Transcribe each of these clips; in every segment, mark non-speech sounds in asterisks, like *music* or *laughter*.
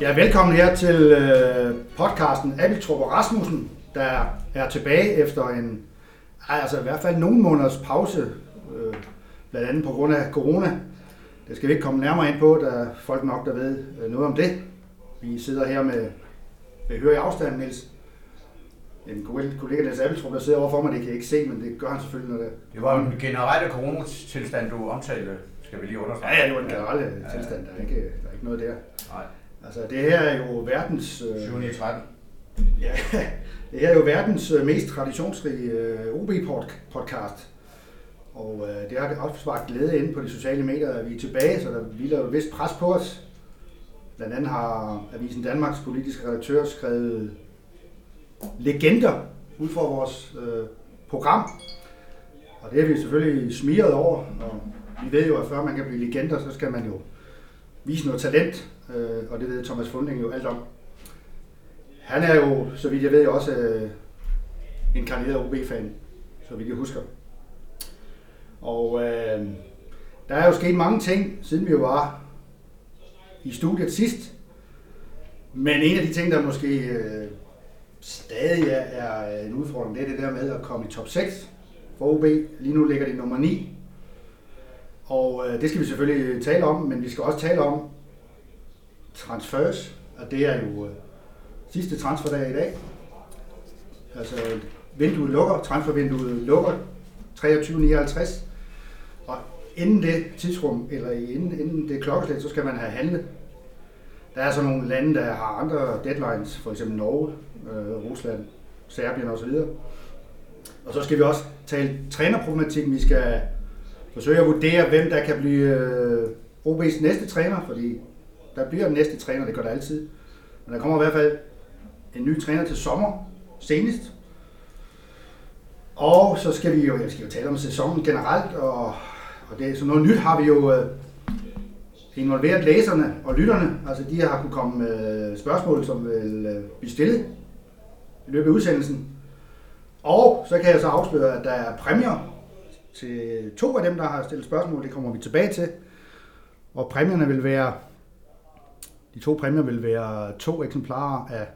Ja, velkommen her til øh, podcasten Abeltrup og Rasmussen, der er tilbage efter en, altså i hvert fald nogle måneders pause, øh, blandt andet på grund af corona. Det skal vi ikke komme nærmere ind på, der er folk nok, der ved øh, noget om det. Vi sidder her med behørig afstand, Niels. En kollega Niels Abeltrup, der sidder overfor mig, det kan jeg ikke se, men det gør han selvfølgelig, når det... Det var en generelle coronatilstand, du omtalte, skal vi lige understrege. Ja, ja, det var en generelle tilstand, der er ikke, der er ikke noget der. Nej. Altså, det her er jo verdens... Øh, 7. 13. Ja, *laughs* det her er jo verdens øh, mest traditionsrige øh, OB-podcast. Og øh, det har også vagt glæde inde på de sociale medier, at vi er tilbage, så der hviler jo et vist pres på os. Blandt andet har Avisen Danmarks politiske redaktør skrevet legender ud for vores øh, program. Og det er vi selvfølgelig smiret over. Og vi ved jo, at før man kan blive legender, så skal man jo vise noget talent. Øh, og det ved Thomas Funding jo alt om. Han er jo, så vidt jeg ved, også øh, en kandideret OB-fan, så vidt jeg husker. Og øh, der er jo sket mange ting, siden vi var i studiet sidst. Men en af de ting, der måske øh, stadig er, er øh, en udfordring, det er det der med at komme i top 6 for OB. Lige nu ligger de nummer 9. Og øh, det skal vi selvfølgelig tale om, men vi skal også tale om transfers, og det er jo øh, sidste transferdag i dag. Altså vinduet lukker, transfervinduet lukker 23.59, inden det tidsrum, eller inden, inden det klokkeslæt, så skal man have handlet. Der er så nogle lande, der har andre deadlines, for eksempel Norge, øh, Rusland, Serbien osv. Og så skal vi også tale trænerproblematikken. Vi skal forsøge at vurdere, hvem der kan blive øh, OB's næste træner, fordi der bliver den næste træner, det gør der altid. Men der kommer i hvert fald en ny træner til sommer, senest. Og så skal vi jo, jeg skal jo tale om sæsonen generelt, og, og det, så noget nyt har vi jo øh, involveret læserne og lytterne. Altså de har kunne komme med spørgsmål, som vil øh, blive stillet i løbet af udsendelsen. Og så kan jeg så afsløre, at der er præmier til to af dem, der har stillet spørgsmål. Det kommer vi tilbage til. Og præmierne vil være de to præmier vil være to eksemplarer af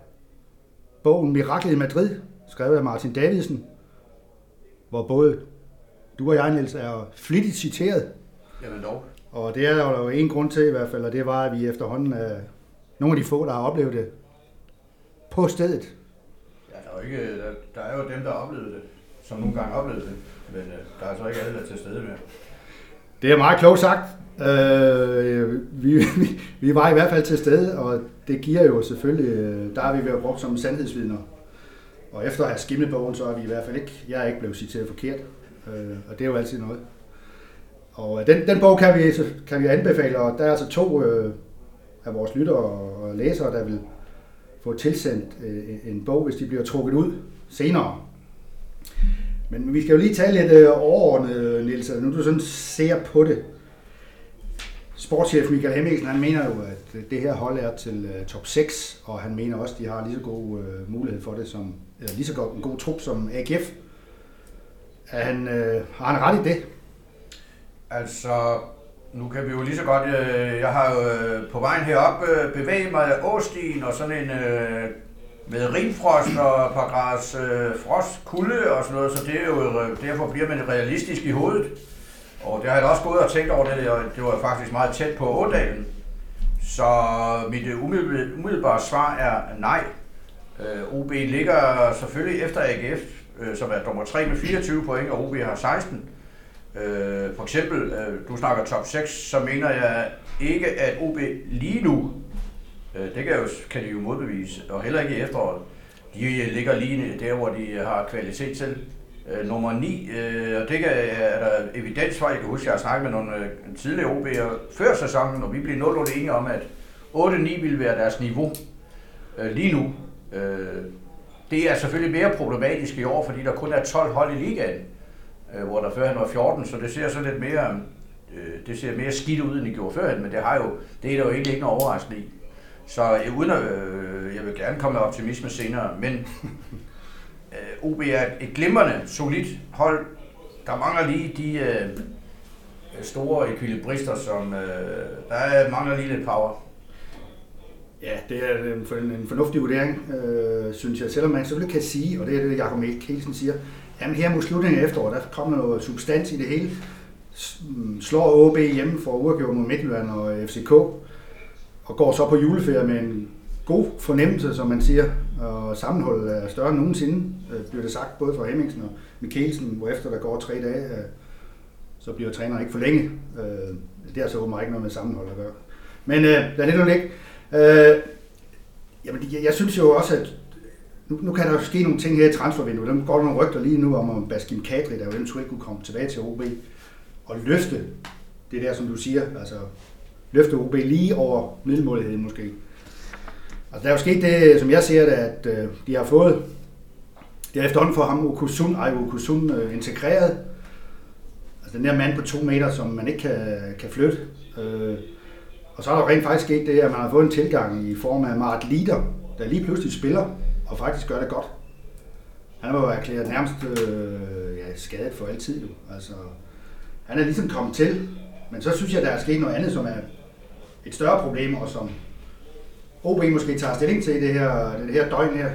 bogen Miraklet i Madrid, skrevet af Martin Davidsen, hvor både du og jeg, Niels, er flittigt citeret. Jamen dog. Og det er der jo en grund til i hvert fald, og det var, at vi efterhånden er nogle af de få, der har oplevet det på stedet. Ja, der er, jo ikke, der, der er jo dem, der har oplevet det, som nogle gange oplevede det, men øh, der er så ikke alle, der er til stede med. Det er meget klogt sagt. Øh, vi, vi, vi var i hvert fald til stede, og det giver jo selvfølgelig, øh, der har vi været brugt som sandhedsvidner. Og efter at have skimmet bogen, så er vi i hvert fald ikke, jeg er ikke blevet citeret forkert, øh, og det er jo altid noget. Og øh, den, den bog kan vi, kan vi anbefale, og der er altså to øh, af vores lyttere og læsere, der vil få tilsendt øh, en bog, hvis de bliver trukket ud senere. Men vi skal jo lige tale lidt øh, overordnet, Niels, nu du sådan ser på det. Sportschef Michael Hemmingsen, han mener jo, at det her hold er til øh, top 6, og han mener også, at de har lige så god øh, mulighed for det, som, eller lige så god, en god trup som AGF. Er han, øh, har han ret i det? Altså, nu kan vi jo lige så godt, øh, jeg har jo øh, på vejen herop øh, bevæget mig af Åstien og sådan en øh, med rimfrost og et par grads øh, frost, kulde og sådan noget, så det er jo, øh, derfor bliver man realistisk i hovedet. Og det har jeg også gået og tænkt over det, og det var faktisk meget tæt på Ådalen. Så mit øh, umiddelbare svar er nej. Øh, OB ligger selvfølgelig efter AGF, øh, som er nummer 3 med 24 point, og OB har 16. Øh, for eksempel, øh, du snakker top 6, så mener jeg ikke, at OB lige nu, øh, det kan, jo, kan de jo modbevise, og heller ikke i efteråret, de øh, ligger lige der, hvor de har kvalitet til øh, nummer 9, øh, og det kan, er der evidens for, jeg kan huske, at jeg har snakket med nogle øh, tidligere OB'er før sæsonen, og vi blev nogenlunde enige om, at 8-9 ville være deres niveau øh, lige nu. Øh, det er selvfølgelig mere problematisk i år, fordi der kun er 12 hold i ligaen, øh, hvor der førhen var 14, så det ser så lidt mere, øh, det ser mere skidt ud, end det gjorde førhen, men det, har jo, det er der jo egentlig ikke noget overraskende i. Så øh, uden at, øh, jeg vil gerne komme med optimisme senere, men *laughs* øh, OB er et glimrende, solidt hold. Der mangler lige de øh, store ekvilibrister, som øh, der er, mangler lige lidt power. Ja, det er en, for- en fornuftig vurdering, øh, synes jeg. Selvom man selvfølgelig kan sige, og det er det, Jacob Mikkelsen siger, jamen her mod slutningen af efteråret, der kommer noget substans i det hele. Mm, slår OB hjemme for uafgjort mod Midtjylland og FCK, og går så på juleferie med en god fornemmelse, som man siger, og sammenholdet er større end nogensinde, øh, bliver det sagt både fra Hemmingsen og Mikkelsen, hvor efter der går tre dage, øh, så bliver træneren ikke for længe. Øh, det har så åbenbart ikke noget med sammenhold at gøre. Men lad det nu ligge. Øh, jamen, jeg, jeg synes jo også, at nu, nu kan der jo ske nogle ting her i transfervinduet. Der går der nogle rygter lige nu om, om Baskin Kadri, der jo eventuelt kunne komme tilbage til OB og løfte det der, som du siger, altså løfte OB lige over middelmåligheden måske. Altså, der er jo sket det, som jeg ser det, at øh, de har fået, det er efterhånden for ham Okusun, Ej Okusun øh, integreret. Altså den der mand på to meter, som man ikke kan, kan flytte. Øh, og så er der rent faktisk sket det, at man har fået en tilgang i form af Mart Lider, der lige pludselig spiller og faktisk gør det godt. Han var jo erklæret nærmest øh, ja, skadet for altid. Jo. Altså, han er ligesom kommet til, men så synes jeg, der er sket noget andet, som er et større problem, og som OB måske tager stilling til i det her, det her døgn her.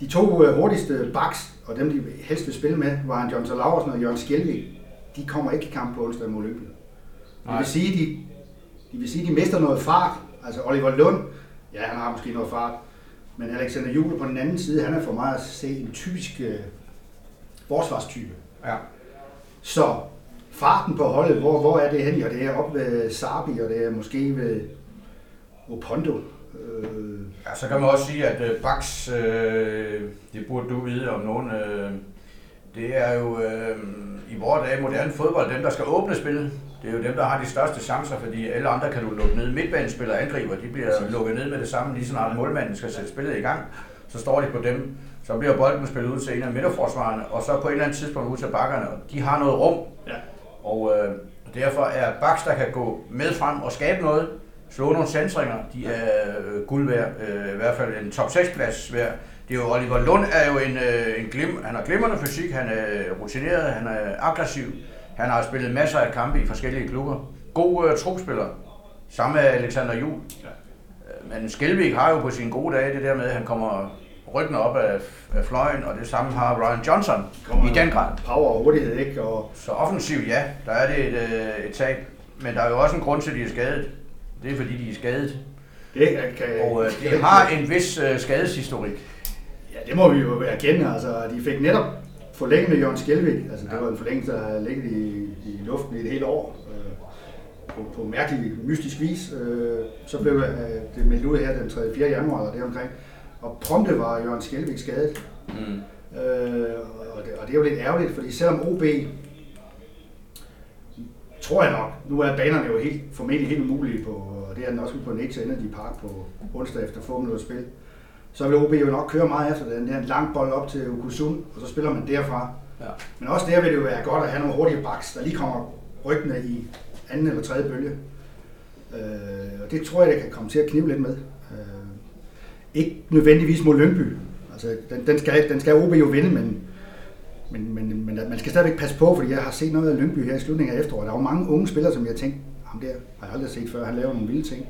De to øh, hurtigste backs, og dem de helst vil spille med, var en Johnson Laursen og Jørgen Skjelvig. De kommer ikke i kamp på onsdag mod Olympia. Det vil sige, de, de vil sige, de mister noget fart. Altså Oliver Lund, ja, han har måske noget fart. Men Alexander Jule på den anden side, han er for mig at se en typisk øh, forsvarstype. Ja. Så farten på holdet, hvor, hvor er det henne? Og det er oppe ved Sabi, og det er måske ved Opondo. Øh, Ja, så kan man også sige, at øh, Baks, øh, det burde du vide om nogen, øh, det er jo øh, i vores dage moderne fodbold, dem der skal åbne spillet. Det er jo dem, der har de største chancer, fordi alle andre kan du lukke ned. Midtbanespillere angriber, de bliver lukket ned med det samme, lige snart målmanden skal sætte spillet i gang. Så står de på dem, så bliver bolden spillet ud til en af midterforsvarerne, og så på et eller andet tidspunkt ud til bakkerne. Og de har noget rum, ja. og øh, derfor er Baks, der kan gå med frem og skabe noget, slå nogle centringer, de er øh, guld værd, øh, i hvert fald en top 6 plads værd. Det er jo Oliver Lund er jo en, øh, en glim, han har glimrende fysik, han er rutineret, han er aggressiv, han har spillet masser af kampe i forskellige klubber. God øh, trupspiller, sammen med Alexander Juhl. Ja. Øh, Men Skelvik har jo på sine gode dage det der med, at han kommer ryggende op af, af fløjen, og det samme har Ryan Johnson Kommer i den grad. Power og hurtighed, ikke? Og, Så offensivt, ja, der er det et, øh, et tab. Men der er jo også en grund til, at de er skadet. Det er fordi, de er skadet. det kan, Og øh, *laughs* de har en vis øh, skadeshistorik. Det må vi jo erkende. Altså, de fik netop forlænget med Jørgen Skjelvik. Altså, det var en forlængelse, der har ligget i, i luften i et helt år. Øh, på, på mærkelig, mystisk vis. Øh, så blev øh, det meldt ud her den 3. 4. januar, eller deromkring. Og prompte var Jørgen Skjelvik skadet. Mm. Øh, og, det, og det er jo lidt ærgerligt, fordi selvom OB, tror jeg nok, nu er banerne jo helt, formentlig helt umulige på, og det er den også på Nets Energy Park på onsdag efter få minutter spil, så vil OB jo nok køre meget efter den der lang bold op til Okusun, og så spiller man derfra. Ja. Men også der vil det jo være godt at have nogle hurtige backs, der lige kommer ryggende i anden eller tredje bølge. Øh, og det tror jeg, det kan komme til at knive lidt med. Øh, ikke nødvendigvis mod Lyngby. Altså, den, den, skal, den skal OB jo vinde, men, men, men, men man skal stadigvæk passe på, fordi jeg har set noget af Lyngby her i slutningen af efteråret. Der var mange unge spillere, som jeg tænkte, ham der har jeg aldrig set før, han laver nogle vilde ting.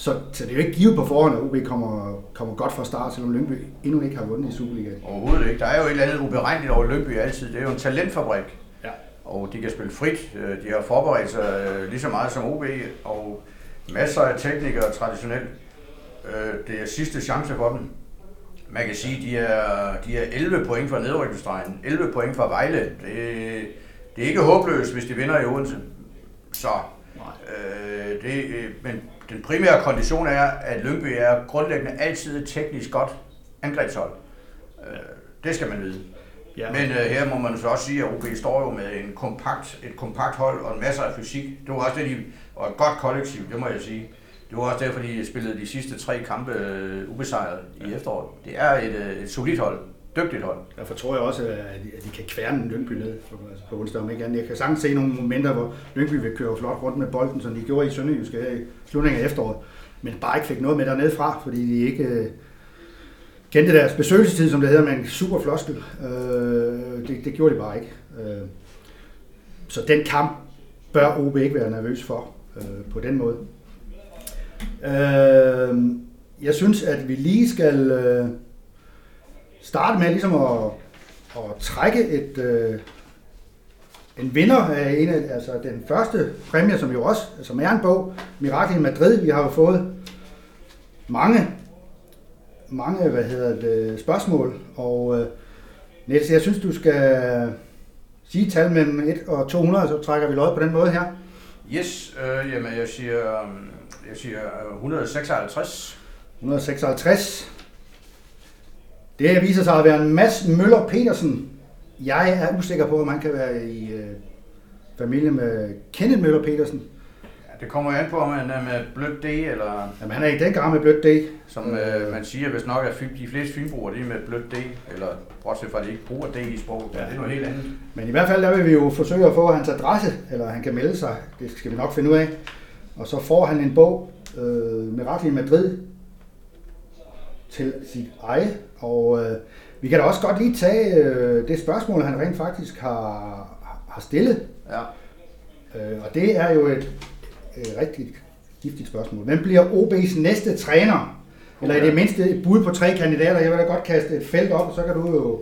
Så, så det er jo ikke givet på forhånd, at OB kommer, kommer godt fra start, selvom Lyngby endnu ikke har vundet i Superligaen. Overhovedet ikke. Der er jo et eller andet uberegneligt over Lyngby altid. Det er jo en talentfabrik. Ja. Og de kan spille frit. Øh, De har forberedt sig øh, lige så meget som OB, og masser af teknikere traditionelt. Øh, Det er sidste chance for dem. Man kan sige, at de er, de er 11 point fra nedrykningsstregen. 11 point fra Vejle. Det, det er ikke håbløst, hvis de vinder i Odense. Så, øh, det, men den primære kondition er, at Lyngby er grundlæggende altid et teknisk godt angrebshold. Øh, det skal man vide. Ja. Men øh, her må man så også sige, at OB står jo med en kompakt, et kompakt hold og en masse af fysik. Det var også det, de, og et godt kollektiv, det må jeg sige. Det var også derfor, de spillede de sidste tre kampe øh, ubesejret i efteråret. Det er et, øh, et solidt hold dygtigt hold. Derfor tror jeg også, at de, at de kan kværne Lyngby ned på, altså på onsdag om ikke andet. Jeg kan sagtens se nogle momenter, hvor Lyngby vil køre flot rundt med bolden, som de gjorde i Sønderjyske her i slutningen af efteråret. Men bare ikke fik noget med dernede fra, fordi de ikke øh, kendte deres besøgelsestid, som det hedder, med en super floskel. Øh, det, det gjorde de bare ikke. Øh, så den kamp bør OB ikke være nervøs for øh, på den måde. Øh, jeg synes, at vi lige skal øh, starte med ligesom at, at trække et, øh, en vinder af en af, altså den første præmie, som jo også som er en bog, Mirakel i Madrid. Vi har jo fået mange, mange hvad hedder det, spørgsmål, og øh, Niels, jeg synes, du skal sige tal mellem 1 og 200, så trækker vi lod på den måde her. Yes, øh, jamen jeg siger, jeg siger 156. 156. Det viser sig at være en Mads Møller Petersen. Jeg er usikker på, om han kan være i øh, familie med Kenneth Møller Petersen. Ja, det kommer an på, om han er med blødt D, eller Jamen, han er i den grad med blødt D. som øh, man siger, hvis nok er fyn- de fleste fynbrugere, de er med blødt D, eller bortset fra, at de ikke bruger D i sproget. Ja. det er noget helt andet. Men i hvert fald der vil vi jo forsøge at få hans adresse, eller han kan melde sig. Det skal vi nok finde ud af. Og så får han en bog, øh, Mirakel i Madrid, til sit eje. Og øh, vi kan da også godt lige tage øh, det spørgsmål, han rent faktisk har, har stillet. Ja. Øh, og det er jo et, et rigtig giftigt spørgsmål. Hvem bliver OB's næste træner? Eller i det mindste et bud på tre kandidater. Jeg vil da godt kaste et felt op, og så kan du jo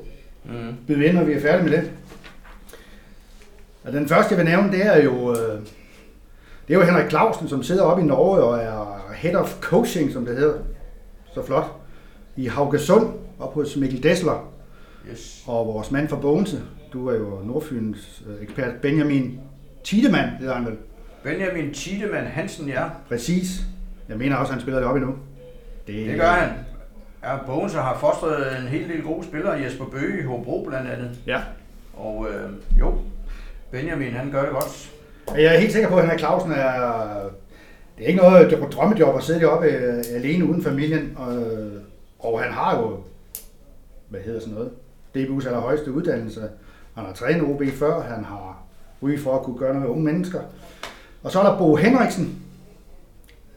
Mm. byde ind, når vi er færdige med det. Og den første, jeg vil nævne, det er jo, øh, det er jo Henrik Clausen, som sidder oppe i Norge og er head of coaching, som det hedder. Så flot. I Haugesund, op hos Mikkel Dessler, Yes. og vores mand fra Bogense. Du er jo Nordfyns øh, ekspert. Benjamin Tiedemann hedder han vel. Benjamin Tiedemann Hansen, ja. Præcis. Jeg mener også, at han spiller det op endnu. Det gør han. Ja, Bogense har fostret en hel del gode spillere, Jesper Bøge i Hobro blandt andet. Ja. Og øh, jo, Benjamin han gør det godt. Jeg er helt sikker på, at Henrik Clausen er... Det er ikke noget det drømmejob at sidde deroppe øh, alene uden familien. Og, og han har jo, hvad hedder sådan noget, DBU's allerhøjeste uddannelse. Han har trænet OB før, han har ry for at kunne gøre noget med unge mennesker. Og så er der Bo Henriksen.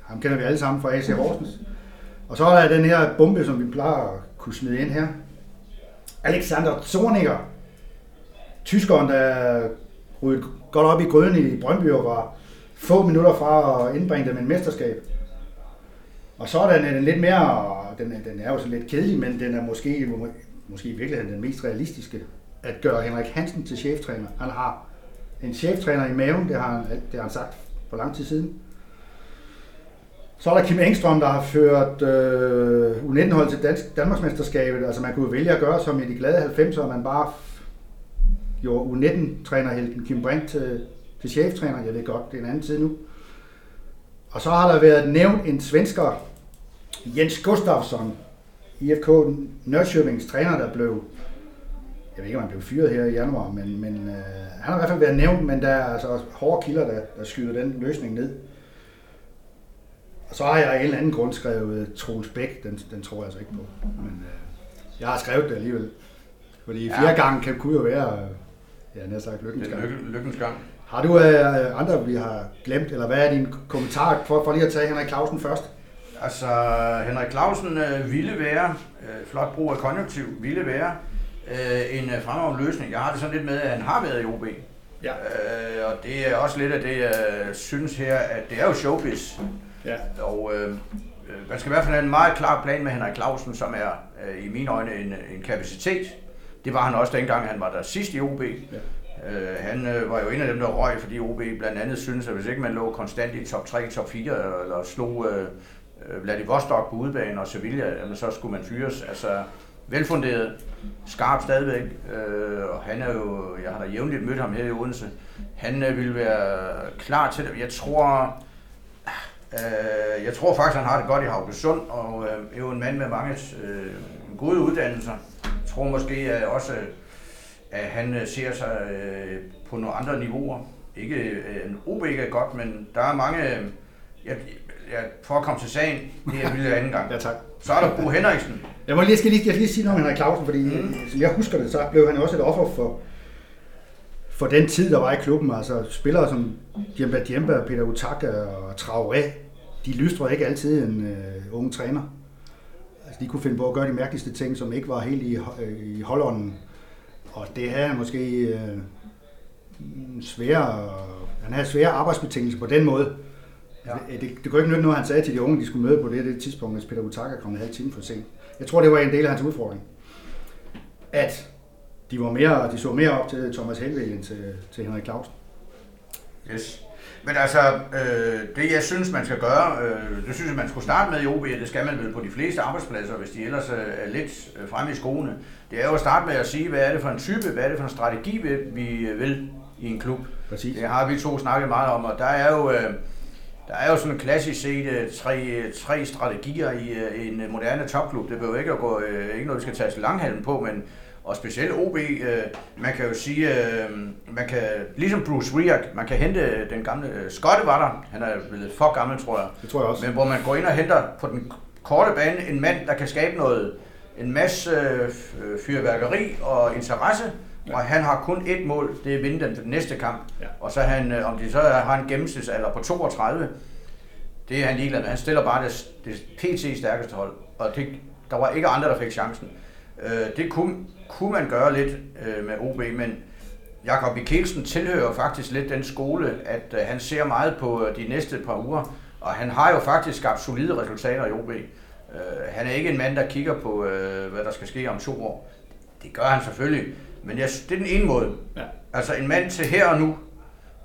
Ham kender vi alle sammen fra AC Horsens. Og så er der den her bombe, som vi plejer at kunne smide ind her. Alexander Zorniger. Tyskeren, der ryddet godt op i gryden i Brøndby og var få minutter fra at indbringe dem en mesterskab. Og så er den, en lidt mere, den, er- den er jo så lidt kedelig, men den er måske, måske i virkeligheden den mest realistiske, at gøre Henrik Hansen til cheftræner. Han har en cheftræner i maven, det har han, det har han sagt for lang tid siden. Så er der Kim Engstrøm, der har ført øh, U19-hold til Dansk, Danmarksmesterskabet. Altså man kunne jo vælge at gøre som i de glade 90'ere, man bare gjorde U19-trænerhelten Kim Brink til, til cheftræner. Jeg ved godt, det er en anden tid nu. Og så har der været nævnt en svensker, Jens Gustafsson, IFK Nørrköpings træner, der blev, jeg ved ikke, om han blev fyret her i januar, men, men øh, han har i hvert fald været nævnt, men der er altså også hårde kilder, der, der skyder den løsning ned. Og så har jeg af en eller anden grund skrevet Troels Bæk, den, den tror jeg altså ikke på. Men øh, jeg har skrevet det alligevel. Fordi Ja. fire gange kan, kunne jo være, øh, ja, nær sagt lykkens Det gang. lykke, lykkens gang. Har du øh, andre, vi har glemt, eller hvad er din kommentar for, for lige at tage Henrik Clausen først? Altså, Henrik Clausen øh, ville være, øh, flot brug af konjunktiv, ville være øh, en øh, fremragende løsning. Jeg har det sådan lidt med, at han har været i OB. Ja. Øh, og det er også lidt af det, jeg synes her, at det er jo showbiz. Ja. Og øh, øh, man skal i hvert fald have en meget klar plan med Henrik Clausen, som er øh, i mine øjne en, en kapacitet. Det var han også dengang, han var der sidst i OB. Ja. Øh, han øh, var jo en af dem, der røg, fordi OB blandt andet synes, at hvis ikke man lå konstant i top 3, top 4, eller slog øh, øh, Øh, Vladivostok på udebane og Sevilla, jamen, så skulle man fyres. Altså, velfunderet, skarp stadigvæk, øh, og han er jo, jeg har da jævnligt mødt ham her i Odense, han øh, ville være klar til det. Jeg tror, øh, jeg tror faktisk, han har det godt i Haugesund, og øh, er jo en mand med mange øh, gode uddannelser. Jeg tror måske at også, at han øh, ser sig øh, på nogle andre niveauer. Ikke, øh, OB ikke er godt, men der er mange... Øh, jeg, ja, for at komme til sagen, det er vildt anden gang. Ja, tak. Så er der Bo Henriksen. Jeg, må lige, jeg, skal lige, jeg skal lige sige noget om Henrik Clausen, fordi mm. som jeg husker det, så blev han også et offer for, for den tid, der var i klubben. Altså spillere som Djemba Djemba, Peter Utaka og Traoré, de lystrede ikke altid en øh, unge træner. Altså, de kunne finde på at gøre de mærkeligste ting, som ikke var helt i, øh, i holdånden. Og det havde han måske øh, svære, han havde svære arbejdsbetingelser på den måde. Ja. Det, det, det kunne ikke nytte noget, han sagde til de unge, de skulle møde på det, det tidspunkt, hvis Peter Utaka kom en halv time for sent. Jeg tror, det var en del af hans udfordring. At de, var mere, de så mere op til Thomas Helvig end til, til Henrik Clausen. Yes. Men altså, øh, det jeg synes, man skal gøre, øh, det synes jeg, man skulle starte med i OB, og det skal man vel på de fleste arbejdspladser, hvis de ellers er lidt øh, fremme i skoene. Det er jo at starte med at sige, hvad er det for en type, hvad er det for en strategi, vi vil i en klub. Præcis. Det har vi to snakket meget om, og der er jo... Øh, der er jo sådan klassisk set øh, tre, tre strategier i øh, en moderne topklub. Det behøver ikke at gå, ikke noget, vi skal tage langhalm på, men og specielt OB, øh, man kan jo sige, øh, man kan, ligesom Bruce Riak, man kan hente den gamle, øh, Skotte var der, han er blevet for gammel, tror jeg. Det tror jeg også. Men hvor man går ind og henter på den korte bane en mand, der kan skabe noget, en masse øh, fyrværkeri og interesse, ja. og han har kun ét mål, det er at vinde den næste kamp. Ja. Og så han, øh, om de så har en gennemsnitsalder på 32, det er han ligeglad med. Han stiller bare det, det PT stærkeste hold, og det, der var ikke andre, der fik chancen. Øh, det kunne, kunne man gøre lidt øh, med OB, men Jakob Mikkelsen tilhører faktisk lidt den skole, at øh, han ser meget på øh, de næste par uger, og han har jo faktisk skabt solide resultater i OB. Øh, han er ikke en mand, der kigger på, øh, hvad der skal ske om to år. Det gør han selvfølgelig, men jeg, det er den ene måde. Ja. Altså en mand til her og nu,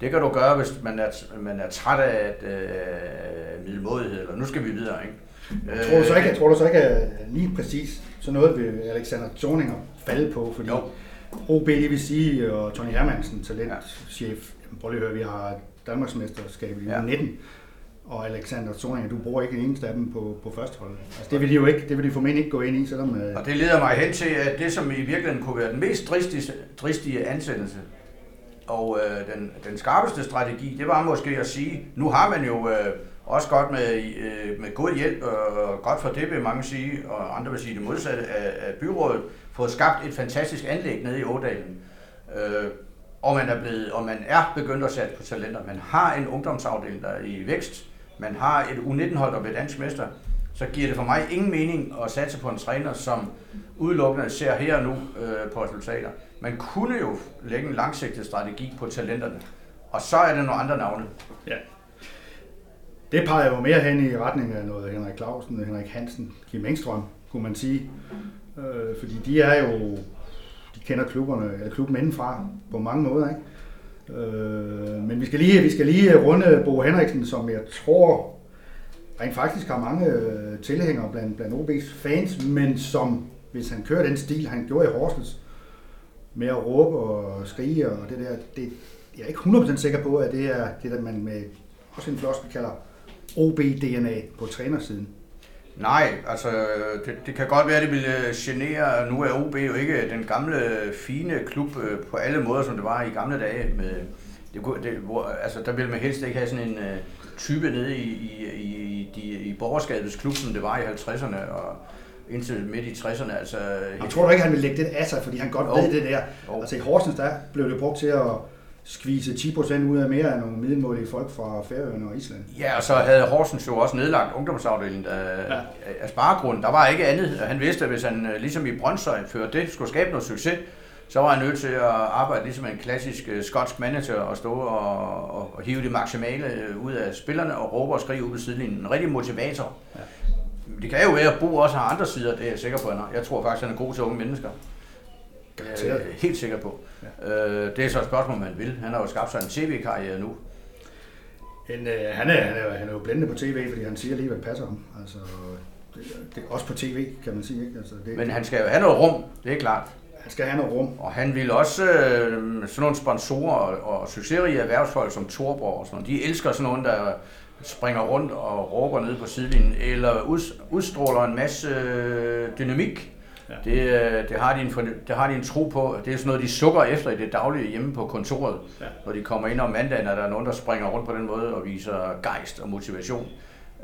det kan du gøre, hvis man er, man er træt af et, øh, middelmådighed, eller nu skal vi videre, ikke? Jeg tror du så ikke, jeg tror du så ikke at lige præcis så noget vil Alexander Zorninger falde på, fordi jo. OB, det vil sige, og Tony Hermansen, talentchef, ja. prøv lige at høre, vi har Danmarksmesterskab i ja. 19, og Alexander Zorninger, du bruger ikke en eneste af dem på, på førsteholdet. Altså, det vil de jo ikke, det vil de formentlig ikke gå ind i, selvom... Øh, og det leder mig hen til, at det, som i virkeligheden kunne være den mest dristige, dristige ansættelse, og øh, den, den skarpeste strategi, det var måske at sige, nu har man jo øh, også godt med, øh, med god hjælp, og godt for det vil mange sige, og andre vil sige det modsatte af, af byrådet, fået skabt et fantastisk anlæg nede i Ådalen. Øh, og man er blevet, og man er begyndt at sætte på talenter. Man har en ungdomsafdeling, der er i vækst. Man har et U19-hold, der bliver dansk mester. Så giver det for mig ingen mening at satse på en træner, som udelukkende ser her og nu øh, på resultater. Man kunne jo lægge en langsigtet strategi på talenterne. Og så er det nogle andre navne. Ja. Det peger jo mere hen i retning af noget Henrik Clausen, Henrik Hansen, Kim Engstrøm, kunne man sige. Øh, fordi de er jo, de kender klubberne, eller klubben indenfra på mange måder. Ikke? Øh, men vi skal, lige, vi skal lige øh, runde Bo Henriksen, som jeg tror rent faktisk har mange øh, tilhængere blandt, blandt OB's fans, men som, hvis han kører den stil, han gjorde i Horsens, med at råbe og skrige og det der, det, jeg er ikke 100% sikker på, at det er det, der man med også en floskel kalder OB-DNA på trænersiden? Nej, altså det, det kan godt være, at det vil genere. Nu er OB jo ikke den gamle, fine klub øh, på alle måder, som det var i gamle dage. Med, det, det, hvor, altså, der vil man helst ikke have sådan en uh, type nede i, i, i, i, i borgerskabets klub, som det var i 50'erne og indtil midt i 60'erne. Altså, jeg tror du ikke, han vil lægge det af sig, fordi han godt oh. ved det der. Oh. Altså i Horsens, der blev det brugt til at skvise 10% ud af mere af nogle middelmålige folk fra Færøerne og Island. Ja, og så havde Horsens jo også nedlagt ungdomsafdelingen af, ja. af sparegrund. Der var ikke andet. Han vidste, at hvis han øh, ligesom i Brøndshøj førte det, skulle skabe noget succes, så var han nødt til at arbejde ligesom en klassisk øh, skotsk manager og stå og, og, og hive det maksimale øh, ud af spillerne og råbe og skrige ud på sidelinjen. En rigtig motivator. Ja. Det kan jo være, at Bo også har andre sider, det er jeg sikker på. Jeg tror faktisk, han er god til unge mennesker. Er helt sikker på. Ja. Øh, det er så et spørgsmål, man vil. Han har jo skabt sig en tv-karriere nu. En, øh, han, er, han, er, han er jo blændende på tv, fordi han siger lige, hvad passer ham. Altså, det, det, også på tv, kan man sige. Ikke? Altså, det, Men han skal jo have noget rum, det er klart. Han skal have noget rum. Og han vil også, øh, sådan nogle sponsorer og, og succesrige erhvervsfolk som Torborg og sådan noget, de elsker sådan nogen, der springer rundt og råber ned på sidelinjen, eller udstråler en masse øh, dynamik Ja. Det, øh, det, har de en, det har de en tro på. Det er sådan noget, de sukker efter i det daglige hjemme på kontoret. Ja. Når de kommer ind om mandagen, og der er nogen, der springer rundt på den måde og viser gejst og motivation.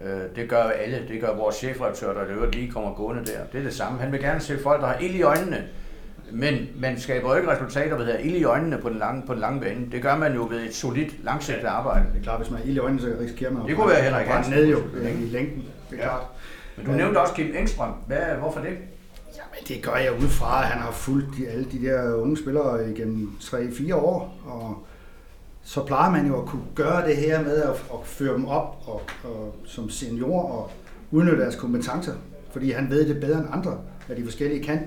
Øh, det gør alle. Det gør vores chefredaktør, der øvrigt lige kommer gående der. Det er det samme. Han vil gerne se folk, der har ild i øjnene. Men man skaber jo ikke resultater ved at have ild i øjnene på den, lange, på den lange bane. Det gør man jo ved et solidt, langsigtet arbejde. Det er klart, hvis man har ild i øjnene, så risikerer man Det kunne være Henrik at Hansen. ned jo i længden. Det er Ja. klart. Men du nævnte også Kim Engstrøm. Hvad, hvorfor det? Det gør jeg ud fra, at han har fulgt de, alle de der unge spillere igennem 3-4 år, og så plejer man jo at kunne gøre det her med at, at føre dem op og, og, som senior og udnytte deres kompetencer, fordi han ved det bedre end andre, hvad de forskellige kan.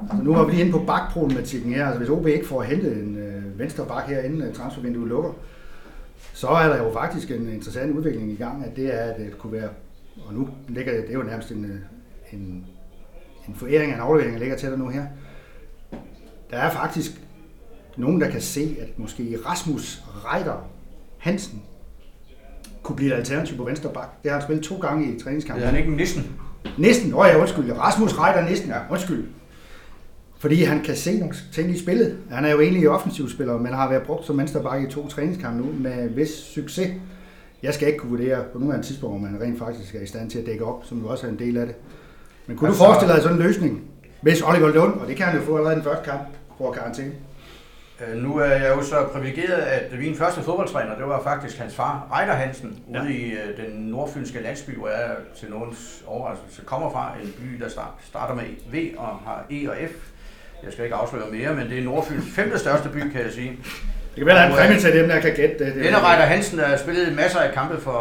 Altså, nu var vi lige inde på bakproblematikken her. Altså, hvis OB ikke får hentet en øh, venstre bak her, inden øh, transfervinduet lukker, så er der jo faktisk en interessant udvikling i gang, at det er, at det kunne være, og nu ligger det, det er jo nærmest en, øh, en en foræring af en aflevering, jeg lægger til dig nu her. Der er faktisk nogen, der kan se, at måske Rasmus Reider Hansen kunne blive et alternativ på venstre bak. Det har han spillet to gange i træningskampen. han ikke nissen? Næsten, åh ja, undskyld. Rasmus Reider næsten, Ja. ja. undskyld. Fordi han kan se nogle ting i spillet. Han er jo egentlig offensivspiller, men har været brugt som venstreback i to træningskampe nu med vis succes. Jeg skal ikke kunne vurdere på nuværende tidspunkt, om man rent faktisk er i stand til at dække op, som jo også er en del af det. Men kunne Altså- du forestille dig sådan en løsning, hvis Oliver Lund, og det kan han jo få allerede den første kamp, får karantæne? Øh, Nu er jeg jo så privilegeret, at min første fodboldtræner, det var faktisk hans far, Reider Hansen, Ja. ude i øh, den nordfynske landsby, hvor jeg til nogens overraskelse kommer fra. En by, der start- starter med V og har E og F. Jeg skal ikke afsløre mere, men det er Nordfyns femte største by, kan jeg sige. Det kan være, der er en præmie til dem, der kan gætte det. det Denne Reider Hansen, der spillede masser af kampe for,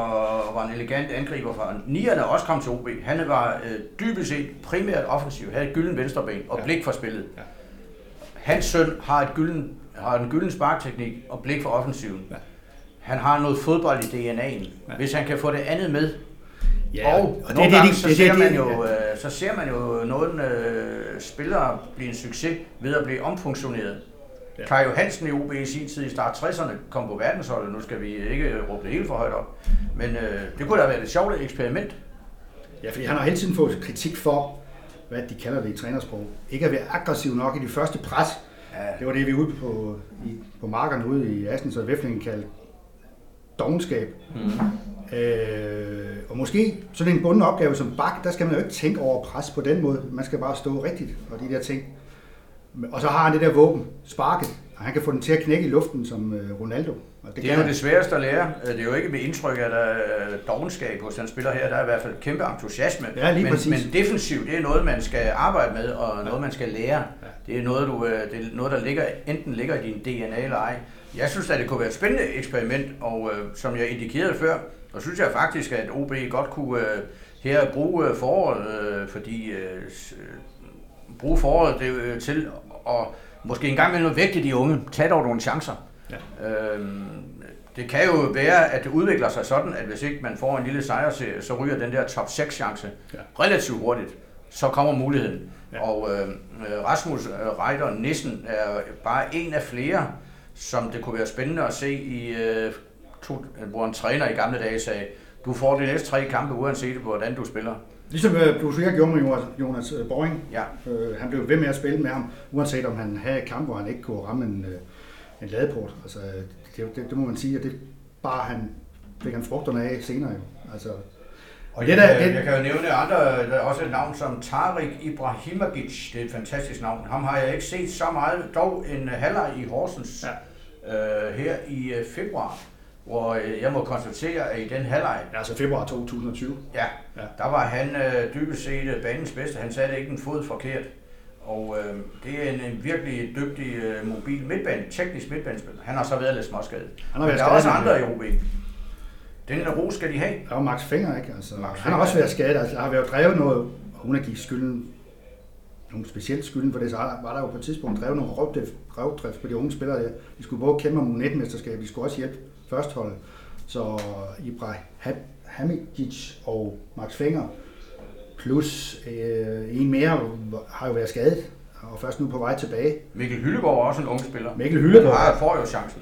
var en elegant angriber fra Nierne, også kom til OB. Han var øh, dybest set primært offensiv, havde et gylden venstreben og Ja. blik for spillet. Ja. Hans søn har, et gylden, har en gylden sparkteknik og blik for offensiven. Ja. Han har noget fodbold i DNA'en. Ja. Hvis han kan få det andet med, Ja, og, og og det nogle det, gange, de- så, det er ser det, man jo, øh, så ser man jo nogle øh, spillere blive en succes ved at blive omfunktioneret. Ja. Kai Johansen i OB i sin tid i start 60'erne kom på verdensholdet. Nu skal vi ikke råbe det helt for højt op. Men øh, det kunne da være et sjovt eksperiment. Ja, fordi han har hele tiden fået kritik for, hvad de kalder det i trænersprog. Ikke at være aggressiv nok i de første pres. Ja, Det var det, vi ude på, i, på markerne ude i Assens og Væflingen kaldte dogenskab. mm. Øh, og måske sådan en bunden opgave som bak, der skal man jo ikke tænke over pres på den måde. Man skal bare stå rigtigt og de der ting. Og så har han det der våben, sparket, og han kan få den til at knække i luften som øh, Ronaldo. Og Det kan er jo han. det sværeste at lære. Øh, Det er jo ikke med indtryk, at der er dogenskab hos den spiller her. Der er i hvert fald kæmpe entusiasme. Ja, lige men, præcis. men defensivt, det er noget, man skal arbejde med, og noget, man skal lære. Det er noget, du, øh, det er noget der ligger, enten ligger i din DNA eller ej. Jeg synes, at det kunne være et spændende eksperiment, og øh, som jeg indikerede før, så synes jeg faktisk, at OB godt kunne øh, her bruge øh, foråret, øh, fordi øh, øh, bruge foråret det, øh, til at måske engang med noget vægt i de unge. Tag dog nogle chancer. Ja. Øhm, det kan jo være, at det udvikler sig sådan, at hvis ikke man får en lille sejrserie, så ryger den der top 6 chance Ja. relativt hurtigt. Så kommer muligheden. Ja. Og øh, øh, Rasmus øh, Reider Nissen er bare en af flere, som det kunne være spændende at se i, øh, to, hvor en træner i gamle dage sagde, du får de næste tre kampe, uanset hvordan du spiller. Ligesom øh, Bruce Willier gjorde med Jonas, øh, Boring. Ja, Øh, han blev ved med at spille med ham, uanset om han havde kamp, hvor han ikke kunne ramme en, øh, en ladeport. Altså, det, det, det, må man sige, og det bare han fik han frugterne af senere jo. Altså, Og Det der- det- jeg kan jo nævne andre, der er også et navn som Tarik Ibrahimovic. Det er et fantastisk navn. Ham har jeg ikke set så meget. Dog en halvleg i Horsens ja. øh, her i øh, februar, hvor øh, jeg må konstatere, at i den halvleg, altså februar 2020. ja, Ja. der var han øh, dybest set øh, banens bedste. Han satte ikke en fod forkert. Og øh, det er en, en virkelig dygtig øh, mobil midtbane, teknisk midtbanespiller. Han har så været lidt småskadet. Han har Men været der er også andre i OB. Den ro skal de have. Der var Max Finger, ikke? Altså, Max han har også været skadet. Altså, der har været drevet noget, og uden at give skylden, nogle specielt skylden for det, så var der jo på et tidspunkt drevet nogle røvdrift, på de unge spillere der. De skulle både kæmpe om U19-mesterskab, de skulle også hjælpe førstholdet. Så Ibrahimovic og Max Finger, plus øh, en mere, har jo været skadet, og først nu på vej tilbage. Mikkel Hyllegaard er også en ung spiller. Mikkel Hyllegaard. Han får jo chancen.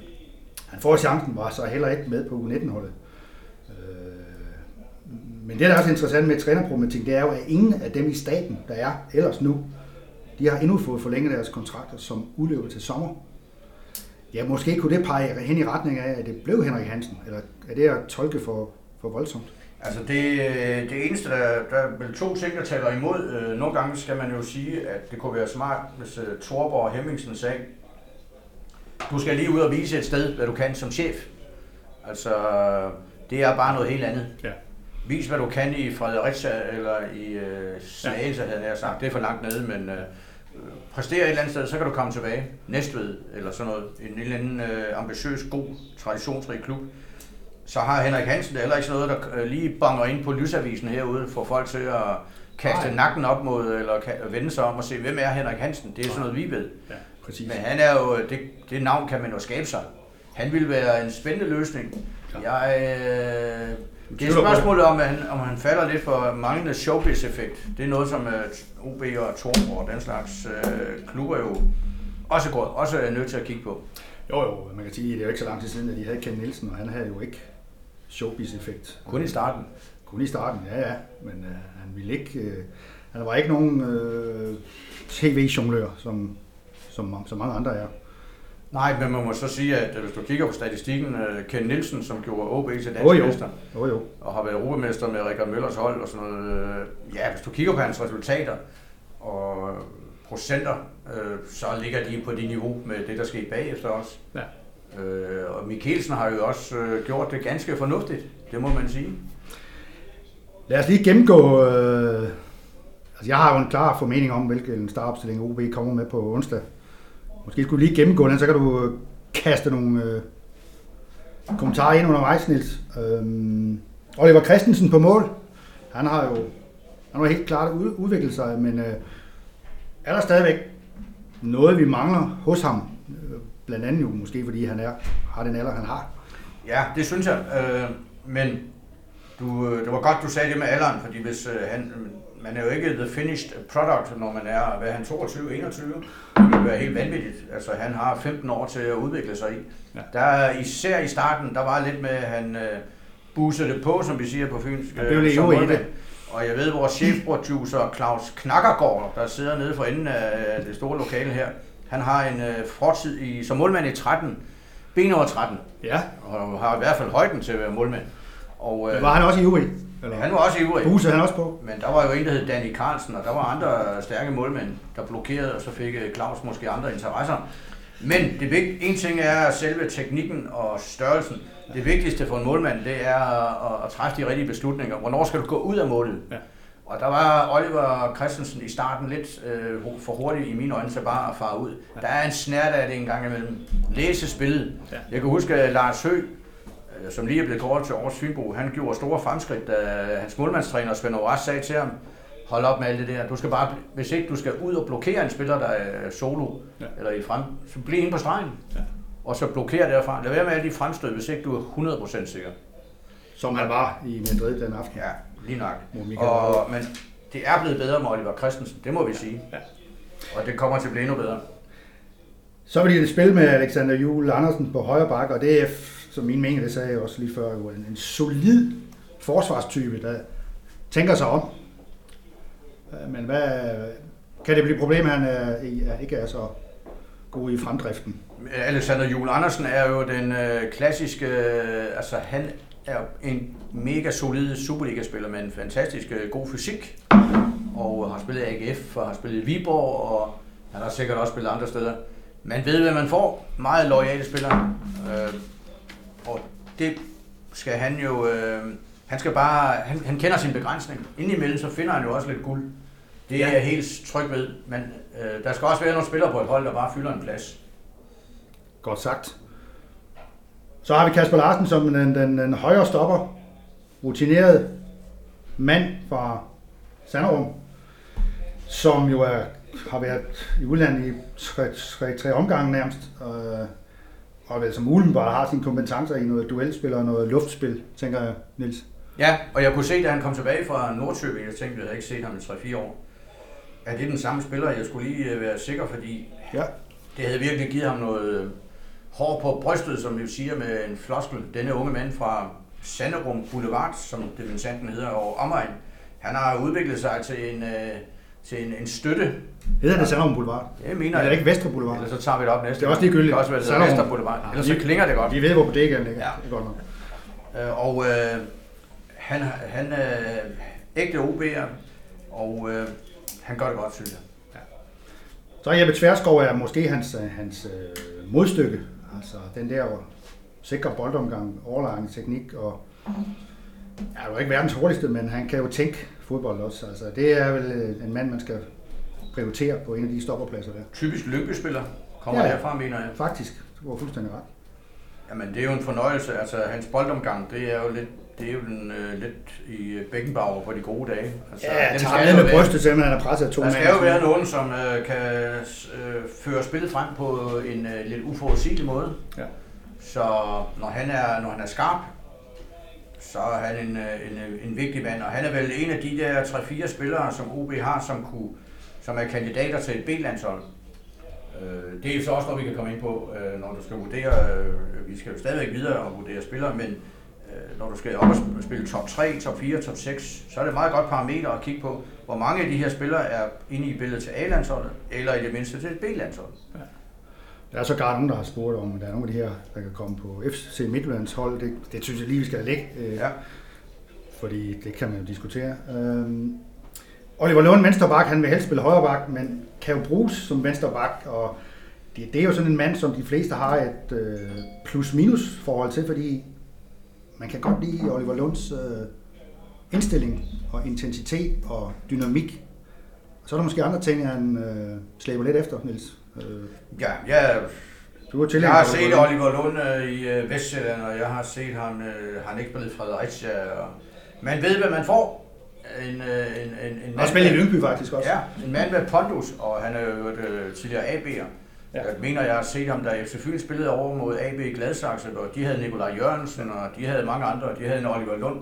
Han får chancen, var så heller ikke med på U19-holdet. Øh, Men det, der er også interessant med trænerproblematikken, det er jo, at ingen af dem i staten, der er ellers nu, de har endnu fået forlænget deres kontrakter som udløber til sommer. Ja, måske kunne det pege hen i retning af, at det blev Henrik Hansen, eller er det at tolke for, for voldsomt? Altså det, det eneste, der, der er vel to ting, der taler imod. Øh, nogle gange skal man jo sige, at det kunne være smart, hvis uh, Torborg og Hemmingsen sagde, du skal lige ud og vise et sted, hvad du kan som chef. Altså, det er bare noget helt andet. Ja. Vis, hvad du kan i Fredericia eller i øh, Slagelse, ja. havde jeg sagt. Det er for langt nede, men øh, præstere et eller andet sted, så kan du komme tilbage. Næstved eller sådan noget. En eller anden øh, ambitiøs, god, traditionsrig klub. Så har Henrik Hansen heller ikke sådan noget, der øh, lige bonger ind på lysavisen herude, for folk til at kaste Nej. nakken op mod, eller vende sig om og se, hvem er Henrik Hansen? Det er sådan noget, vi ved. Ja, præcis. Men han er jo, det, det navn kan man jo skabe sig. Han ville være en spændende løsning. Ja. Jeg, øh, det er spørgsmålet om, han, om han falder lidt for manglende showbiz-effekt. Det er noget, som uh, OB og Torborg og den slags uh, klubber jo også, går, også er nødt til at kigge på. Jo, jo, man kan sige, at det er jo ikke så lang tid siden, at de havde Ken Nielsen, og han havde jo ikke showbiz-effekt. Kun i starten. Kun i starten, ja, ja. Men uh, han ville ikke... Uh, han var ikke nogen uh, tv-jonglør, som, som, som mange andre er. Nej, men man må så sige, at hvis du kigger på statistikken, øh, Ken Nielsen, som gjorde OB til dansk oh, mester, oh, jo. og har været europamester med Rikard Møllers hold og sådan noget. Øh, ja, hvis du kigger på hans resultater og procenter, øh, så ligger de på det niveau med det, der skete bagefter os. Ja. Øh, og Mikkelsen har jo også øh, gjort det ganske fornuftigt, det må man sige. Lad os lige gennemgå... Øh, altså jeg har jo en klar formening om, hvilken startopstilling OB kommer med på onsdag. Måske skulle du lige gennemgå den, så kan du øh, kaste nogle øh, kommentarer ind undervejs, Niels. Øhm, Oliver Christensen på mål. Han har jo han har helt klart udviklet sig, men øh, er der stadigvæk noget, vi mangler hos ham? Øh, blandt andet jo måske, fordi han er, har den alder, han har. Ja, det synes jeg. Øh, men du, øh, det var godt, du sagde det med alderen, fordi hvis øh, han, man er jo ikke the finished product, når man er, hvad han, 22-21? Det vil være helt vanvittigt. Altså, han har 15 år til at udvikle sig i. Ja. Der, især i starten, der var lidt med, at han øh, busede det på, som vi siger på fynsk. Han blev lidt det. Og jeg ved, vores chefproducer Claus Knakkergaard, der sidder nede for enden af det store lokale her, han har en øh, fortid i, som målmand i 13, ben over 13. Ja. Og har i hvert fald højden til at være målmand. Og, øh, var han også i UV? Eller? Han var også ivrig. Buse han også på. Men der var jo en, der hed Danny Carlsen, og der var andre stærke målmænd, der blokerede, og så fik øh, Claus måske andre interesser. Men det vigtige, en ting er selve teknikken og størrelsen. Det vigtigste for en målmand, det er at, at træffe de rigtige beslutninger. Hvornår skal du gå ud af målet? Ja. Og der var Oliver Christensen i starten lidt øh, for hurtigt i mine øjne til bare at fare ud. Der er en snært af det en gang imellem. Læse spillet. Jeg kan huske, at Lars Høgh, Øh, som lige er blevet kåret til Aarhus Fynbo, han gjorde store fremskridt, da hans målmandstræner Svend Oras sagde til ham, hold op med alt det der. Du skal bare, hvis ikke du skal ud og blokere en spiller, der er solo, ja. eller i frem, så bliv inde på stregen. Ja. Og så blokere derfra. Lad være med alle de fremstød, hvis ikke du er 100% sikker. Som han var i Madrid den aften. Ja, lige nok. Og, men det er blevet bedre med Oliver Christensen, det må vi sige. Ja. Og det kommer til at blive endnu bedre. Så vil de det spil med Alexander Juhl Andersen på højre bakke, og det er som min mening, det sagde jeg også lige før, jo en, en solid forsvarstype, der tænker sig om. Øh, men hvad, kan det blive et problem, at han er, ikke er så god i fremdriften? Alexander Jule Andersen er jo den øh, klassiske, øh, altså han er en mega solid Superliga-spiller med en fantastisk øh, god fysik, og har spillet AGF, og har spillet Viborg, og han har sikkert også spillet andre steder. Man ved, hvad man får. Meget lojale spillere. Øh, og det skal han jo... Øh, han skal bare... Han, han kender sin begrænsning. Indimellem så finder han jo også lidt guld. Det er ja. jeg helt tryg ved. Men øh, der skal også være nogle spillere på et hold, der bare fylder en plads. Godt sagt. Så har vi Kasper Larsen som den, den, den højre stopper. Rutineret mand fra Sanderum, som jo er, har været i udlandet i tre, tre, tre omgange nærmest. Øh, og vel som bare har sine kompetencer i noget duelspil og noget luftspil, tænker jeg, Nils. Ja, og jeg kunne se, da han kom tilbage fra Nordsjø, jeg tænkte, jeg havde ikke set ham i 3-4 år. Er det den samme spiller? Jeg skulle lige øh, være sikker, fordi ja. det havde virkelig givet ham noget øh, hår på brystet, som vi siger med en floskel. Denne unge mand fra Sanderum Boulevard, som det den hedder, og omegn. Han har udviklet sig til en, øh, til en, en støtte. Hedder det Sanderum Boulevard? Det mener jeg. Er det ikke Vestre Boulevard? Eller så tager vi det op næste Det er også ligegyldigt. Det kan også være, det hedder Vestre Boulevard. Ja, Ellers så klinger det godt. Vi ved, hvor bodegaen ligger. Ja. Det er godt nok. Øh, og øh, han, han er ægte OB'er, og øh, han gør det godt, synes jeg. Så Jeppe Tverskov er måske hans, øh, hans øh, modstykke. Altså den der sikre boldomgang, overlang teknik og er jo ikke verdens hurtigste, men han kan jo tænke fodbold også. Altså, det er vel øh, en mand, man skal prioritere på en af de stopperpladser der. Typisk lykkespiller kommer Ja. herfra, mener jeg. Faktisk, du har fuldstændig ret. Jamen, det er jo en fornøjelse. Altså, hans boldomgang, det er jo lidt, det er jo den, øh, lidt i Beckenbauer på de gode dage. Altså, Ja, tager ned med være- brystet, selvom han er presset af to Der skal jo være nogen, som øh, kan øh, føre spillet frem på en øh, lidt uforudsigelig måde. Ja. Så når han er, når han er skarp, så er han en, øh, en, øh, en vigtig mand. Og han er vel en af de der 3-4 spillere, som OB har, som, kunne, som er kandidater til et B-landshold. Øh, det er så også noget, vi kan komme ind på, øh, når du skal vurdere, øh, vi skal jo stadigvæk videre og vurdere spillere, men øh, når du skal op og spille top 3, top 4, top 6, så er det et meget godt parameter at kigge på, hvor mange af de her spillere er inde i billedet til A-landsholdet, eller i det mindste til et B-landshold. Der er så gar nogen, der har spurgt om, at der er nogle af de her, der kan komme på FC Midtjyllands hold. Det, det synes jeg lige, vi skal lægge, øh, Ja. fordi det kan man jo diskutere. Øhm, Oliver Lund, venstreback, han vil helst spille højreback, men kan jo bruges som venstreback, og det, det er jo sådan en mand, som de fleste har et øh, plus-minus forhold til, fordi man kan godt lide Oliver Lunds øh, indstilling og intensitet og dynamik. Så er der måske andre ting, han øh, slæber lidt efter, Niels. Øh, Ja, jeg, du er jeg har set. Oliver Lund øh, i øh, Vestjylland, og jeg har set ham, øh, han ikke spillet Fredericia. Og man ved, hvad man får. En, øh, en, en, en Han har spillet i Lyngby faktisk også. Ja, en mand med pondus, og han er jo øh, tidligere AB'er. Ja. Jeg mener, jeg har set ham, da FC Fyn spillede over mod AB i Gladsaxe, og de havde Nikolaj Jørgensen, og de havde mange andre, og de havde en Oliver Lund.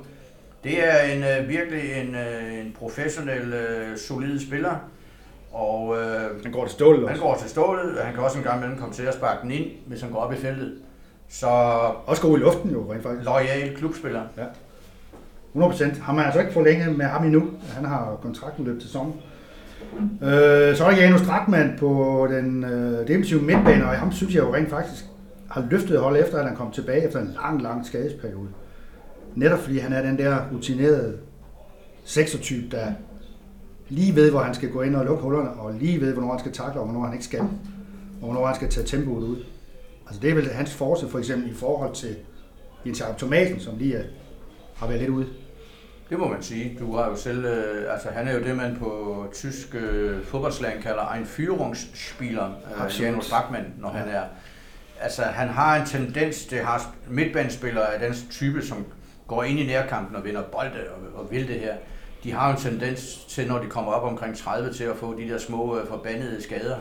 Det er en, øh, virkelig en, øh, en professionel, øh, solid spiller, og øh, Han går til stålet han også. går til stålet, og han kan også en gang imellem komme til at sparke den ind, hvis han går op i feltet. Så Også god i luften jo, rent faktisk. lojal klubspiller. 100%. Har man altså ikke forlænget med ham endnu. Han har kontrakten løbet til sommer. Øh, så er der Janus Drakman på den øh, defensive midtbane, og ham synes jeg jo rent faktisk har løftet holdet efter, at han kom tilbage efter en lang, lang skadesperiode. Netop fordi han er den der rutinerede seksertype, der lige ved, hvor han skal gå ind og lukke hullerne, og lige ved, hvornår han skal takle, og hvornår han ikke skal, og hvornår han skal tage tempoet ud. Altså det er vel hans force for eksempel i forhold til Jens Jakob Thomasen, som lige er, har været lidt ude. Det må man sige. Du har jo selv, øh, altså han er jo det, man på tysk øh, fodboldslang kalder en Führungsspieler, øh. Janus Bachmann, når han er. Altså han har en tendens, det har midtbanespillere af den type, som går ind i nærkampen og vinder bolde og, og vil det her. De har jo en tendens til, når de kommer op omkring 30, til at få de der små øh, forbandede skader,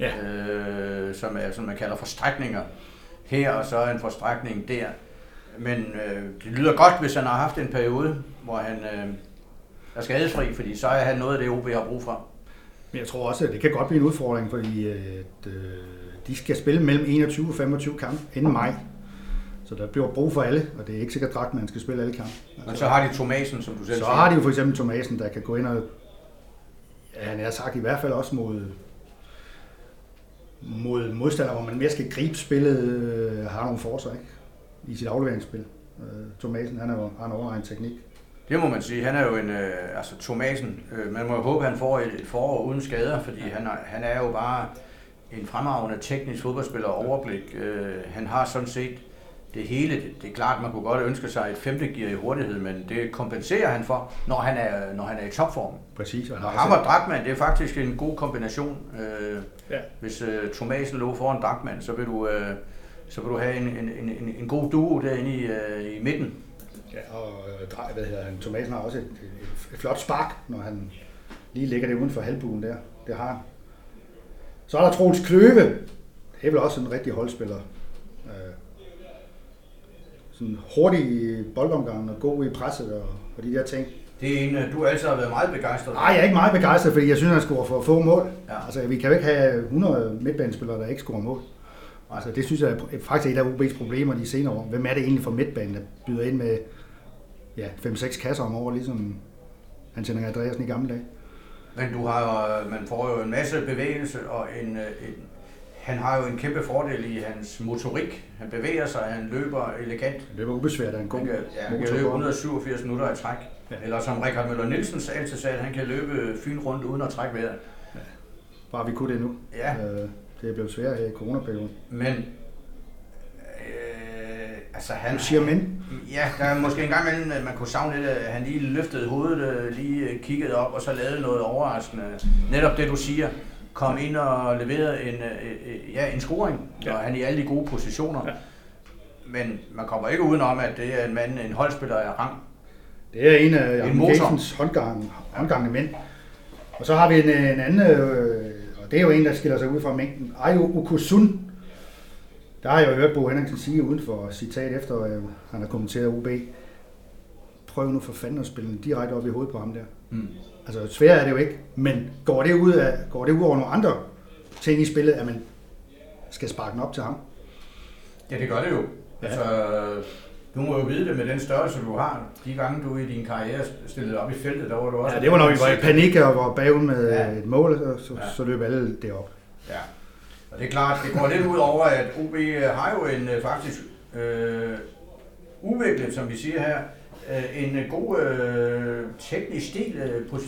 Ja. øh, som, er, som man kalder forstrækninger her, og så en forstrækning der. Men øh, det lyder godt, hvis han har haft en periode, hvor han øh, er skadesfri, fordi så er han noget af det, OB har brug for. Men jeg tror også, at det kan godt blive en udfordring, fordi at, øh, de skal spille mellem 21 og 25 kampe inden maj. Så der bliver brug for alle, og det er ikke sikkert dragt, man skal spille alle kampe. Men så har de Thomasen, som du selv så siger. har de jo for eksempel Thomasen, der kan gå ind og, ja, han har sagt i hvert fald også mod, mod modstandere, hvor man mere skal gribe spillet, øh, har nogle for sig, ikke? I sit afleveringsspil. Øh, Thomasen, han er jo, har en overegen teknik. Det må man sige. Han er jo en, øh, altså Thomasen, øh, man må jo håbe, at han får et, et forår uden skader, fordi han er, han er jo bare en fremragende teknisk fodboldspiller og overblik. Øh, han har sådan set det hele. Det, det er klart, man kunne godt ønske sig et femte gear i hurtighed, men det kompenserer han for, når han er, når han er i topform. Præcis. Og Og ham og Drakman, det er faktisk en god kombination. Øh, Ja. Hvis øh, Thomasen lå foran Drakman, så vil du, øh, så vil du have en, en, en, en- en god duo derinde i, øh, i midten. Ja, og øh, drej- hvad hedder han, Thomasen har også et, et, et flot spark, når han lige lægger det uden for halvbuen der. Det har han. Så er der Troels Kløve. Det er vel også en rigtig holdspiller. Sådan hurtig i boldomgangen og god i presset og, og de der ting. Det er en, øh, du altid har været meget begejstret Nej, jeg er ikke meget begejstret, fordi jeg synes, han scorer for få mål. Ja. Altså, vi kan jo ikke have 100 midtbanespillere, der ikke scorer mål. Altså, det synes jeg er faktisk et af UB's problemer de senere år. Hvem er det egentlig for midtbanen, der byder ind med ja, 5-6 kasser om året, ligesom Hans Henrik Andreasen i gamle dage? Men du har øh, man får jo en masse bevægelse og en, øh, en han har jo en kæmpe fordel i hans motorik. Han bevæger sig, han løber elegant. Det var ubesvært af en god Han kan, ja, han kan løbe 187 minutter i træk. Ja. Eller som Richard Møller Nielsen altid sagde, han kan løbe fyn rundt uden at trække vejret. Bare vi kunne det nu. Ja. Øh, det er blevet svært her i coronaperioden. Men øh, altså han... Du siger men? Ja, der er måske en gang imellem, at man kunne savne lidt, at han lige løftede hovedet, øh, lige kiggede op, og så lavede noget overraskende. Netop det, du siger. Kom ind og leverede en, øh, ja, en scoring, ja. og han er i alle de gode positioner. Ja. Men man kommer ikke udenom, at det er en mand, en holdspiller af rang. Det er en af Jan Jensens håndgang, håndgangende mænd. Og så har vi en, en anden, øh, og det er jo en, der skiller sig ud fra mængden. Ayo Okusun. Der har jeg jo hørt Bo Henriksen sige uden for citat efter, at han har kommenteret OB. Prøv nu for fanden at spille direkte op i hovedet på ham der. Mm. Altså svært er det jo ikke, men går det, ud af, går det ud over nogle andre ting i spillet, at man skal sparke den op til ham? Ja, det gør det jo. Ja. Altså, du må jo vide det med den størrelse, du har. De gange, du i din karriere stillede op i feltet, der var du også... Ja, det var når vi var i panik og var bagud med ja. et mål, så, så, ja. så løb alle det op. Ja, og det er klart, det går lidt ud over, at OB har jo en faktisk øh, udviklet, som vi siger her, øh, en god øh, teknisk stil øh, på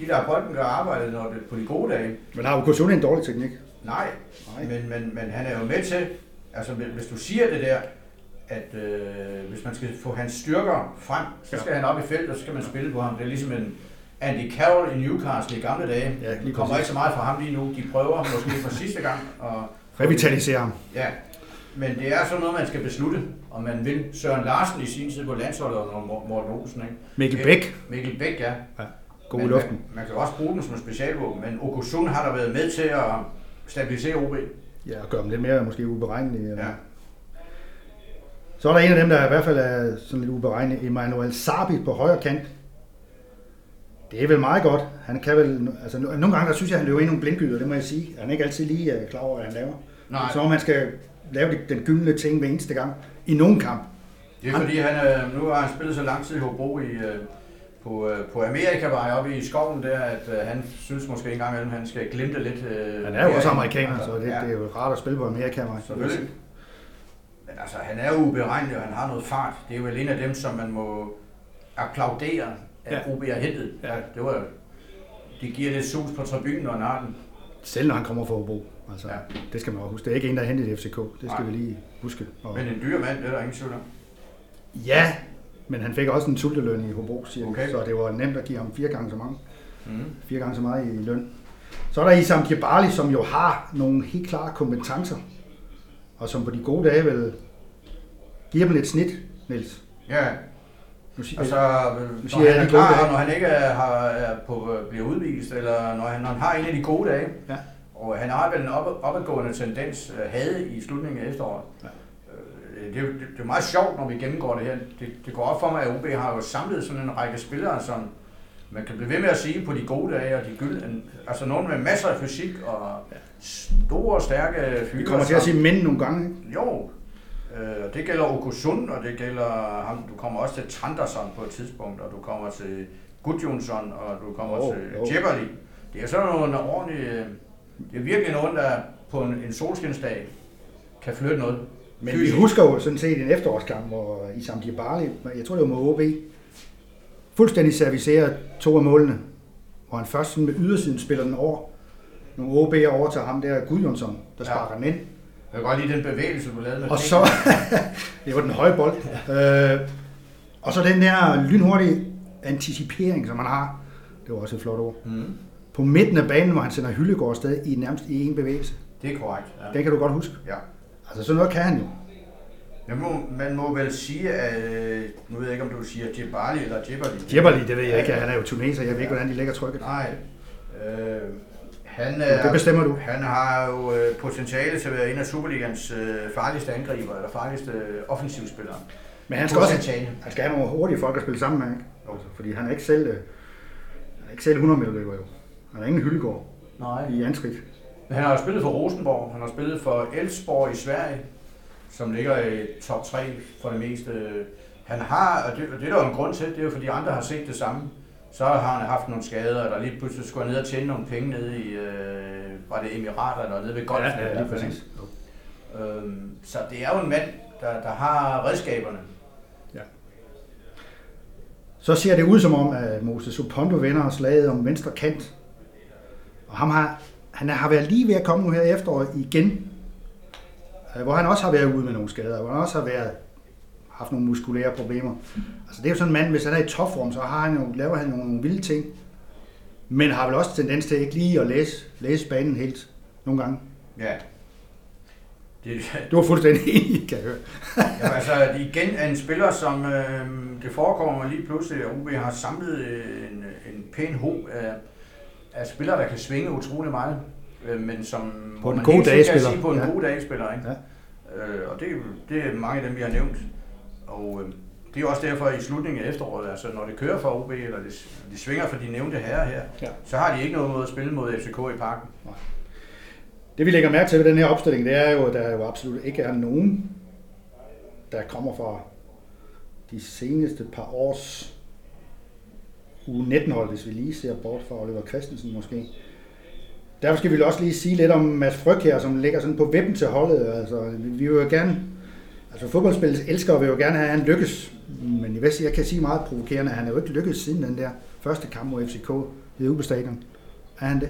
de der bolden, der arbejdet når det, på de gode dage. Men har Okusun en dårlig teknik? Nej, Nej. Men, men, men han er jo med til, altså hvis du siger det der, at øh, hvis man skal få hans styrker frem, så skal ja. han op i feltet, og så skal man spille på ham. Det er ligesom en Andy Carroll i Newcastle i gamle dage. Ja, lige kommer ikke så meget fra ham lige nu. De prøver måske for sidste gang. Og, Revitalisere ham. Ja, men det er sådan noget, man skal beslutte, om man vil. Søren Larsen i sin tid på landsholdet og Morten Olsen. Ikke? Mikkel Bæk. Mikkel Bæk, ja. ja. God i luften. Man, man, kan også bruge den som en specialvåben, men Okusun har der været med til at stabilisere OB. Ja, og gøre dem lidt mere måske uberegnelige. Eller? Ja. Så er der en af dem, der i hvert fald er sådan lidt uberegnet, Emmanuel Sabi på højre kant. Det er vel meget godt. Han kan vel, altså nogle gange der synes jeg, at han løber ind nogle blindgyder, det må jeg sige. Han er ikke altid lige øh, klar over, hvad han laver. Nej. Så man skal lave den gyldne ting hver eneste gang i nogen kamp. Det er han, fordi, han, øh, nu har han spillet så lang tid i Hobro i, øh, på, på Amerikavej oppe i skoven der, at han synes måske en gang imellem, han skal glimte lidt. han er jo også amerikaner, så det, ja. det er jo rart at spille på Amerikavej. Selvfølgelig. Men altså, han er jo uberegnelig, og han har noget fart. Det er jo en af dem, som man må applaudere, at ja. OB har hentet. Ja. Det var det giver lidt sus på tribunen og narten. Selv når han kommer fra Hobro. Altså, ja. Det skal man også huske. Det er ikke en, der er hentet i FCK. Det skal Nej. vi lige huske. Og... Men en dyr mand, det er der ingen tvivl om. Ja, men han fik også en sulteløn i Hobro, siger okay. så det var nemt at give ham fire gange så mange. Mm. Fire gange så meget i løn. Så er der Isam Kibali, som jo har nogle helt klare kompetencer og som på de gode dage vil give dem lidt snit, Niels. Ja, nu siger, altså, nu siger når han er klar, når han ikke er, har, er på, bliver udvist, eller når han, når han har en af de gode dage, ja. Og han har vel en op, opadgående tendens, øh, havde i slutningen af efteråret. Ja. Øh, det, er, det, det er meget sjovt, når vi gennemgår det her. Det, det går op for mig, at OB har jo samlet sådan en række spillere, som man kan blive ved med at sige på de gode dage, og de gyldne, altså nogen med masser af fysik og store, stærke fyre. Vi kommer til at sige mænd nogle gange. Jo, øh, det gælder Okusun, og det gælder ham. Du kommer også til Tranderson på et tidspunkt, og du kommer til Gudjonsson, og du kommer oh, til oh. Djibali. Det er sådan nogle ordentlige... Det er virkelig nogen, der på en, en solskinsdag kan flytte noget. Men vi husker jo sådan set en efterårskamp, hvor Isam Djibali, jeg tror det var med OB, fuldstændig servicerer to af målene, hvor han først sådan med ydersiden spiller den over. Nogle OB'er over til ham der, Gudjonsson, der sparker ja. den ind. Jeg kan godt lide den bevægelse, du lavede med Og så, *laughs* det var den høje bold. Ja. Øh, og så den der lynhurtige anticipering, som han har. Det var også et flot ord. Mm. På midten af banen, hvor han sender Hyllegård afsted i nærmest i en bevægelse. Det er korrekt. Ja. Den kan du godt huske. Ja. Altså sådan noget kan han jo. Man må, man må vel sige, at nu ved jeg ikke, om du siger Djibali eller Djibali. Djibali, det ved jeg ikke. Han er jo tuneser. Jeg ved ikke, hvordan de lægger trykket. Nej. Øh, han, det bestemmer du. Han har jo øh, potentiale til at være en af Superligans øh, farligste angriber, eller farligste øh, offensivspillere. Men han skal også han skal have nogle hurtige folk at spille sammen med, ikke? Altså, fordi han er ikke selv, han er ikke selv 100 meter løber jo. Han er ingen hyldegård Nej. i anskridt. Men han har jo spillet for Rosenborg, han har spillet for Elfsborg i Sverige, som ligger i top 3 for det meste. Han har, og det, det er der jo en grund til, det er jo fordi andre har set det samme, Så har han haft nogle skader, og der lige pludselig skulle han ned og tjene nogle penge nede i, øh, var det Emirater eller nede ved golfen. Ja, ja, lige præcis. Øhm, så det er jo en mand, der, der har redskaberne. Så ser det ud som om, at Moses Opondo vinder slaget om venstre kant. Og ham har, han har været lige ved at komme nu her i efteråret igen. øh, Hvor han også har været ude med nogle skader, hvor han også har været, haft nogle muskulære problemer. Altså det er jo sådan en mand, hvis han er i topform, så har han jo, laver han nogle vilde ting. Men har vel også tendens til ikke lige at læse, læse banen helt nogle gange. Ja. Det, Du var fuldstændig *laughs* enig, kan jeg høre. ja, altså igen er en spiller, som øh, det forekommer lige pludselig, at OB har samlet en, en pæn ho af, af spillere, der kan svinge utrolig meget. Øh, men som hvor en god dag spiller. sige på en Ja. god dag spiller. Ikke? Ja. Øh, og det, det er mange af dem, vi har nævnt. Og øh, det er jo også derfor i slutningen af efteråret, altså når det kører for OB, eller det, de svinger for de nævnte herrer her, Ja. så har de ikke noget mod at spille mod FCK i parken. Det vi lægger mærke til ved den her opstilling, det er jo, at der jo absolut ikke er nogen, der kommer fra de seneste par års uge 19 hold, hvis vi lige ser bort fra Oliver Christensen måske. Derfor skal vi også lige sige lidt om Mads Fryg her, som ligger sådan på vippen til holdet. Altså, vi vil jo gerne, altså fodboldspillets elskere vil jo gerne have, at han lykkes. Men i Vest, jeg kan sige meget provokerende, at han er jo ikke lykkedes siden den der første kamp mod FCK ved Ube stadion. Er han det?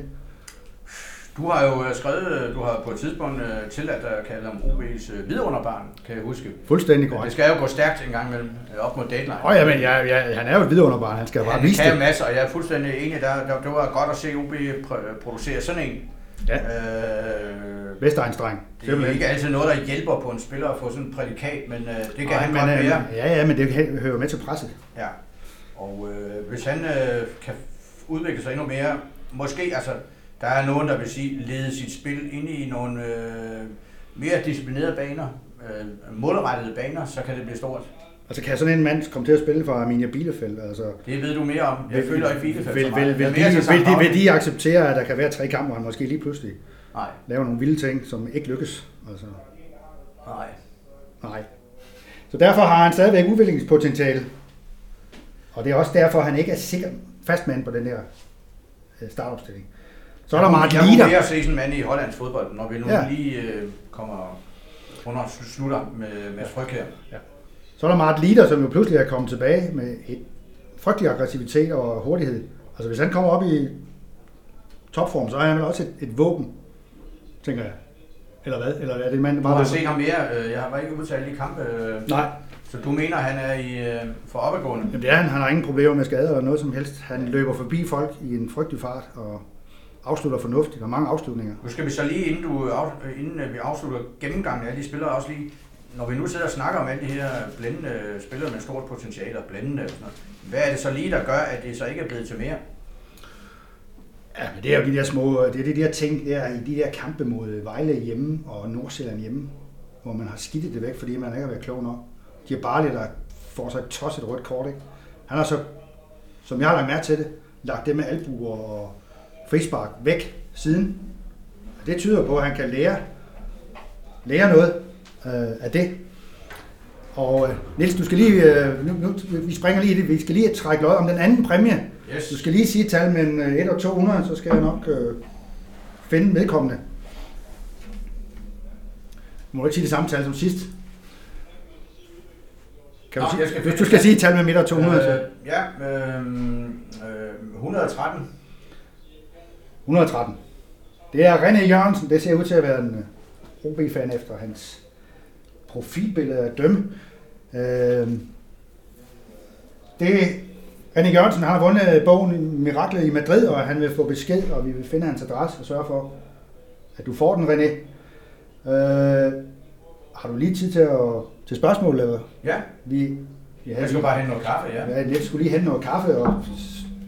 Du har jo øh, skrevet, øh, du har på et tidspunkt øh, tilladt at kalde ham OB's vidunderbarn, kan jeg huske. Fuldstændig Men det skal jo gå stærkt en gang imellem, op mod deadline. Åh, oh, jamen, ja, ja, han er jo et vidunderbarn. Han skal jo bare Han vise kan det. masser, og jeg er fuldstændig enig. Der, der, det var godt at se OB pr- producere sådan en. Ja. Øh, Vestegnsdreng. det er ikke altid noget, der hjælper på en spiller at få sådan et prædikat, men øh, det kan Nej, han men, godt være. Ja, ja, men det hører med til presset. Ja. Og øh, hvis han øh, kan udvikle sig endnu mere, måske, altså, der er nogen, der vil sige, lede sit spil ind i nogle øh, mere disciplinerede baner, øh, målrettede baner, så kan det blive stort. Altså kan sådan en mand komme til at spille for Arminia Bielefeld? Altså, Det ved du mere om. Jeg vil- følger ikke Bielefeld vil, vil, vil, er de, vil, de, vil de acceptere, at der kan være tre kampe, hvor han måske lige pludselig Nej, laver nogle vilde ting, som ikke lykkes? Altså, nej. nej. Så derfor har han stadigvæk udviklingspotentiale. Og det er også derfor, han ikke er sikker fastmand på den her øh, startopstilling. Så er der Martin Jeg kunne mere se sådan en mand i hollandsk fodbold, når vi nu Ja. ja. lige øh, kommer under slutter med Mads Fryg her. Så er der Martin Lider, som jo pludselig er kommet tilbage med et frygtelig aggressivitet og hurtighed. Altså hvis han kommer op i topform, så er han vel også et, et våben, tænker jeg. Eller hvad? Eller er det en mand, der Du har set ham mere. øh, Jeg har bare ikke udtalt i kampe. øh, Nej, Så du mener, han er i øh, for opadgående? Jamen, det er han. Han har ingen problemer med skader eller noget som helst. Han løber forbi folk i en frygtelig fart og afslutter fornuftigt. Er mange afslutninger. Nu skal vi så lige, inden, du, inden øh, vi afslutter gennemgangen af de spillere, også lige, når vi nu sidder og snakker om alle de her blændende spillere med stort potentiale og blændende og sådan noget, hvad er det så lige, der gør, at det så ikke er blevet til mere? Ja, men det er jo de der små, det er de der ting der i de der kampe mod Vejle hjemme og Nordsjælland hjemme, hvor man har skidtet det væk, fordi man ikke har været klog nok. De har bare lidt, der får sig et tosset rødt kort, ikke? Han har så, som jeg har lagt mærke til det, lagt det med albuer og frispark væk siden. Og det tyder på, at han kan lære, lære noget øh, af det. Og øh, Niels, du skal lige, øh, nu, nu, vi springer lige det, vi skal lige trække lod om den anden præmie. Yes. Du skal lige sige et tal mellem øh, 1 og 200, så skal jeg nok øh, finde vedkommende. Du må ikke sige det samme tal som sidst. Kan du, Nå, sige, jeg skal hvis du skal sige et tal mellem 1 og 200, så Øh, ja, øh, øh, 113. 113. Det er René Jørgensen. Det ser ud til at være en øh, OB-fan efter hans profilbillede at dømme. Øh, det René Jørgensen har vundet bogen Miraklet i Madrid, og han vil få besked, og vi vil finde hans adresse og sørge for, at du får den, René. Øh, har du lige tid til, at, til spørgsmål? Eller? Ja, Vi, vi jeg skal bare hente noget kaffe, ja. Ja, jeg skulle lige hente noget kaffe, og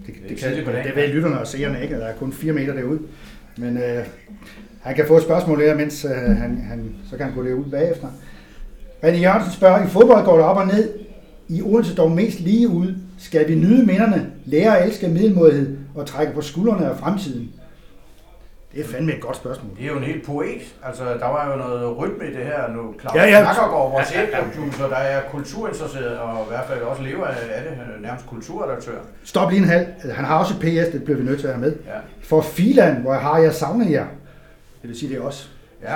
det, det, det, på kan, dagen. det ved lytterne og seerne ikke, der er kun fire meter derude. Men øh, han kan få et spørgsmål der, mens øh, han, han, så kan han gå derud bagefter. René Jørgensen spørger, i fodbold går det op og ned, i Odense dog mest lige ud. Skal vi nyde minderne, lære at elske middelmodighed og trække på skuldrene af fremtiden? Det er fandme et godt spørgsmål. Det er jo en helt poet. Altså, der var jo noget rytme i det her nu. Claus Ja, ja. Nakkergaard, vores producer, der er kulturinteresseret, og i hvert fald også lever af det, nærmest kulturredaktør. Stop lige en halv. Han har også et PS, det bliver vi nødt til at have med. Ja, For Filan, hvor jeg har jeg savnet jer. Det vil sige, det er også. ja.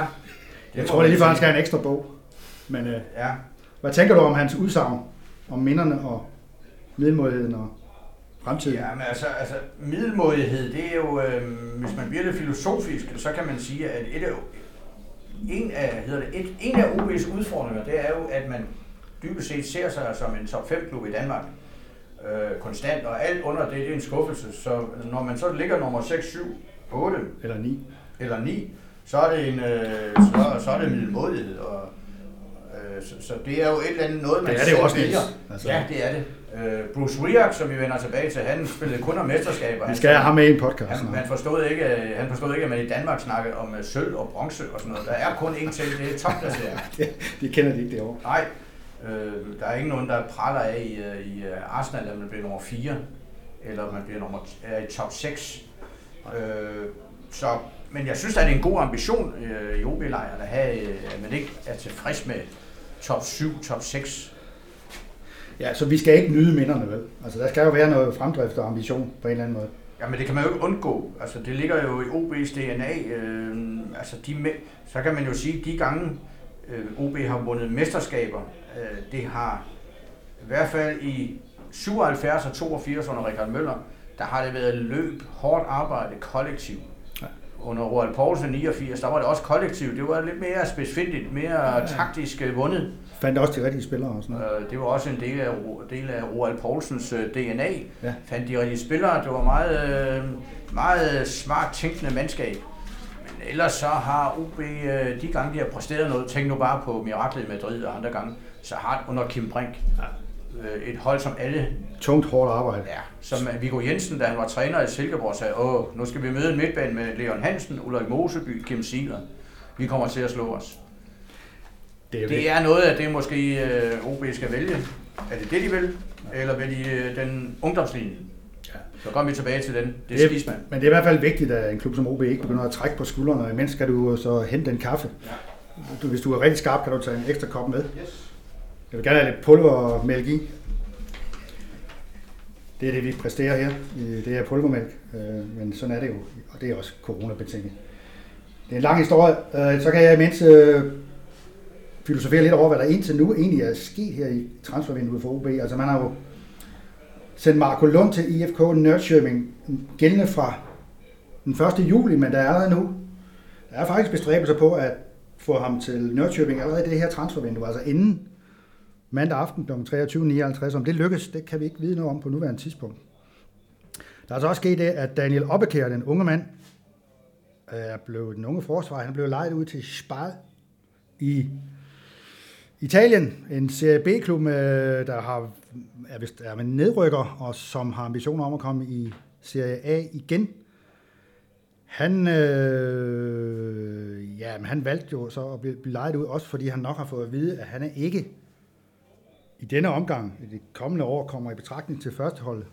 Jeg må tror, det er lige før, han skal have en ekstra bog. Men øh, Ja, hvad tænker du om hans udsagn? Om minderne og middelmådigheden og fremtiden? Ja, men altså, altså middelmådighed, det er jo, øh, hvis man bliver lidt filosofisk, så kan man sige, at et af, en af, hedder det, et, en af OB's udfordringer, det er jo, at man dybest set ser sig som en top 5 klub i Danmark. Øh, konstant, og alt under det, det er en skuffelse. Så når man så ligger nummer 6, 7, 8 Eller ni? eller 9, så er det, en, øh, så, så er det middelmådighed. Og, øh, så, så, det er jo et eller andet noget, man Det er det jo også, vælger. Altså. Ja, det er det. Øh, Bruce Riak, som vi vender tilbage til, han spillede kun om mesterskaber. Vi skal have ham med i en podcast. han, han, forstod ikke, han forstod ikke, at man i Danmark snakkede om øh, sølv og bronze og sådan noget. Der er kun én ting, det er topplacering. *laughs* de kender de ikke derovre. Nej, øh, der er ikke nogen, der praler af i, øh, i øh, Arsenal, at man bliver nummer 4, eller man bliver nummer, er i top 6. Øh, så, men jeg synes, at det er en god ambition øh, i OB-lejren at have, øh, at man ikke er tilfreds med top 7, top 6. Ja, så vi skal ikke nyde minderne, vel? Altså, der skal jo være noget fremdrift og ambition på en eller anden måde. Jamen det kan man jo ikke undgå. Altså det ligger jo i OB's DNA. Øh, altså de, me- så kan man jo sige, at de gange øh, OB har vundet mesterskaber, øh, det har i hvert fald i 77 og 82 under Richard Møller, der har det været løb, hårdt arbejde, kollektiv. Ja. Under Roald Poulsen 89, der var det også kollektivt. Det var lidt mere specifikt, mere ja. taktisk øh, vundet. Fandt også de rigtige spillere og sådan noget. Øh, Det var også en del af, del af Roald Poulsens øh, DNA. Ja. Fandt de rigtige spillere. Det var meget, øh, meget smart tænkende mandskab. Men ellers så har OB, øh, de gange de har præsteret noget, tænk nu bare på Miraklet i Madrid og andre gange, så har under Kim Brink øh, et hold, som alle, Tungt, hårdt arbejde. ja, som Viggo Jensen, da han var træner i Silkeborg, sagde, åh, nu skal vi møde en midtbane med Leon Hansen, Ulrik Moseby, Kim Sieler. Vi kommer til at slå os. Det er, Det er noget af det, måske øh, OB skal vælge. Er det det, de vil? Eller vil de øh, den ungdomslinje? Ja. Så kommer vi tilbage til den. Det er Det skismand. Men det er i hvert fald vigtigt, at en klub som OB ikke begynder at trække på skuldrene, og imens skal du så hente en kaffe. Du, hvis du er rigtig skarp, kan du tage en ekstra kop med. Yes. Jeg vil gerne have lidt pulver og mælk i. Det er det, vi præsterer her. Det er pulvermælk, øh, men sådan er det jo, og det er også coronabetinget. Det er en lang historie. Så kan jeg imens filosofere lidt over, hvad der indtil nu egentlig er sket her i transfervinduet for OB. Altså man har jo sendt Marco Lund til IFK Nørrköping, gældende fra den 1. juli, men der er allerede nu. Der er faktisk bestræbelser på at få ham til Nørrköping allerede i det her transfervindue, altså inden mandag aften kl. 23.59. Om det lykkes, det kan vi ikke vide noget om på nuværende tidspunkt. Der er altså også sket det, at Daniel Oppekær, den unge mand, er blevet den unge forsvar, han blev lejet ud til Spal i Italien, en Serie B-klub, øh, der har, er, vist, er med nedrykker, og som har ambitioner om at komme i Serie A igen. Han, øh, ja, men han valgte jo så at blive, blive lejet ud, også fordi han nok har fået at vide, at han er ikke i denne omgang, i de kommende år, kommer i betragtning til førsteholdet.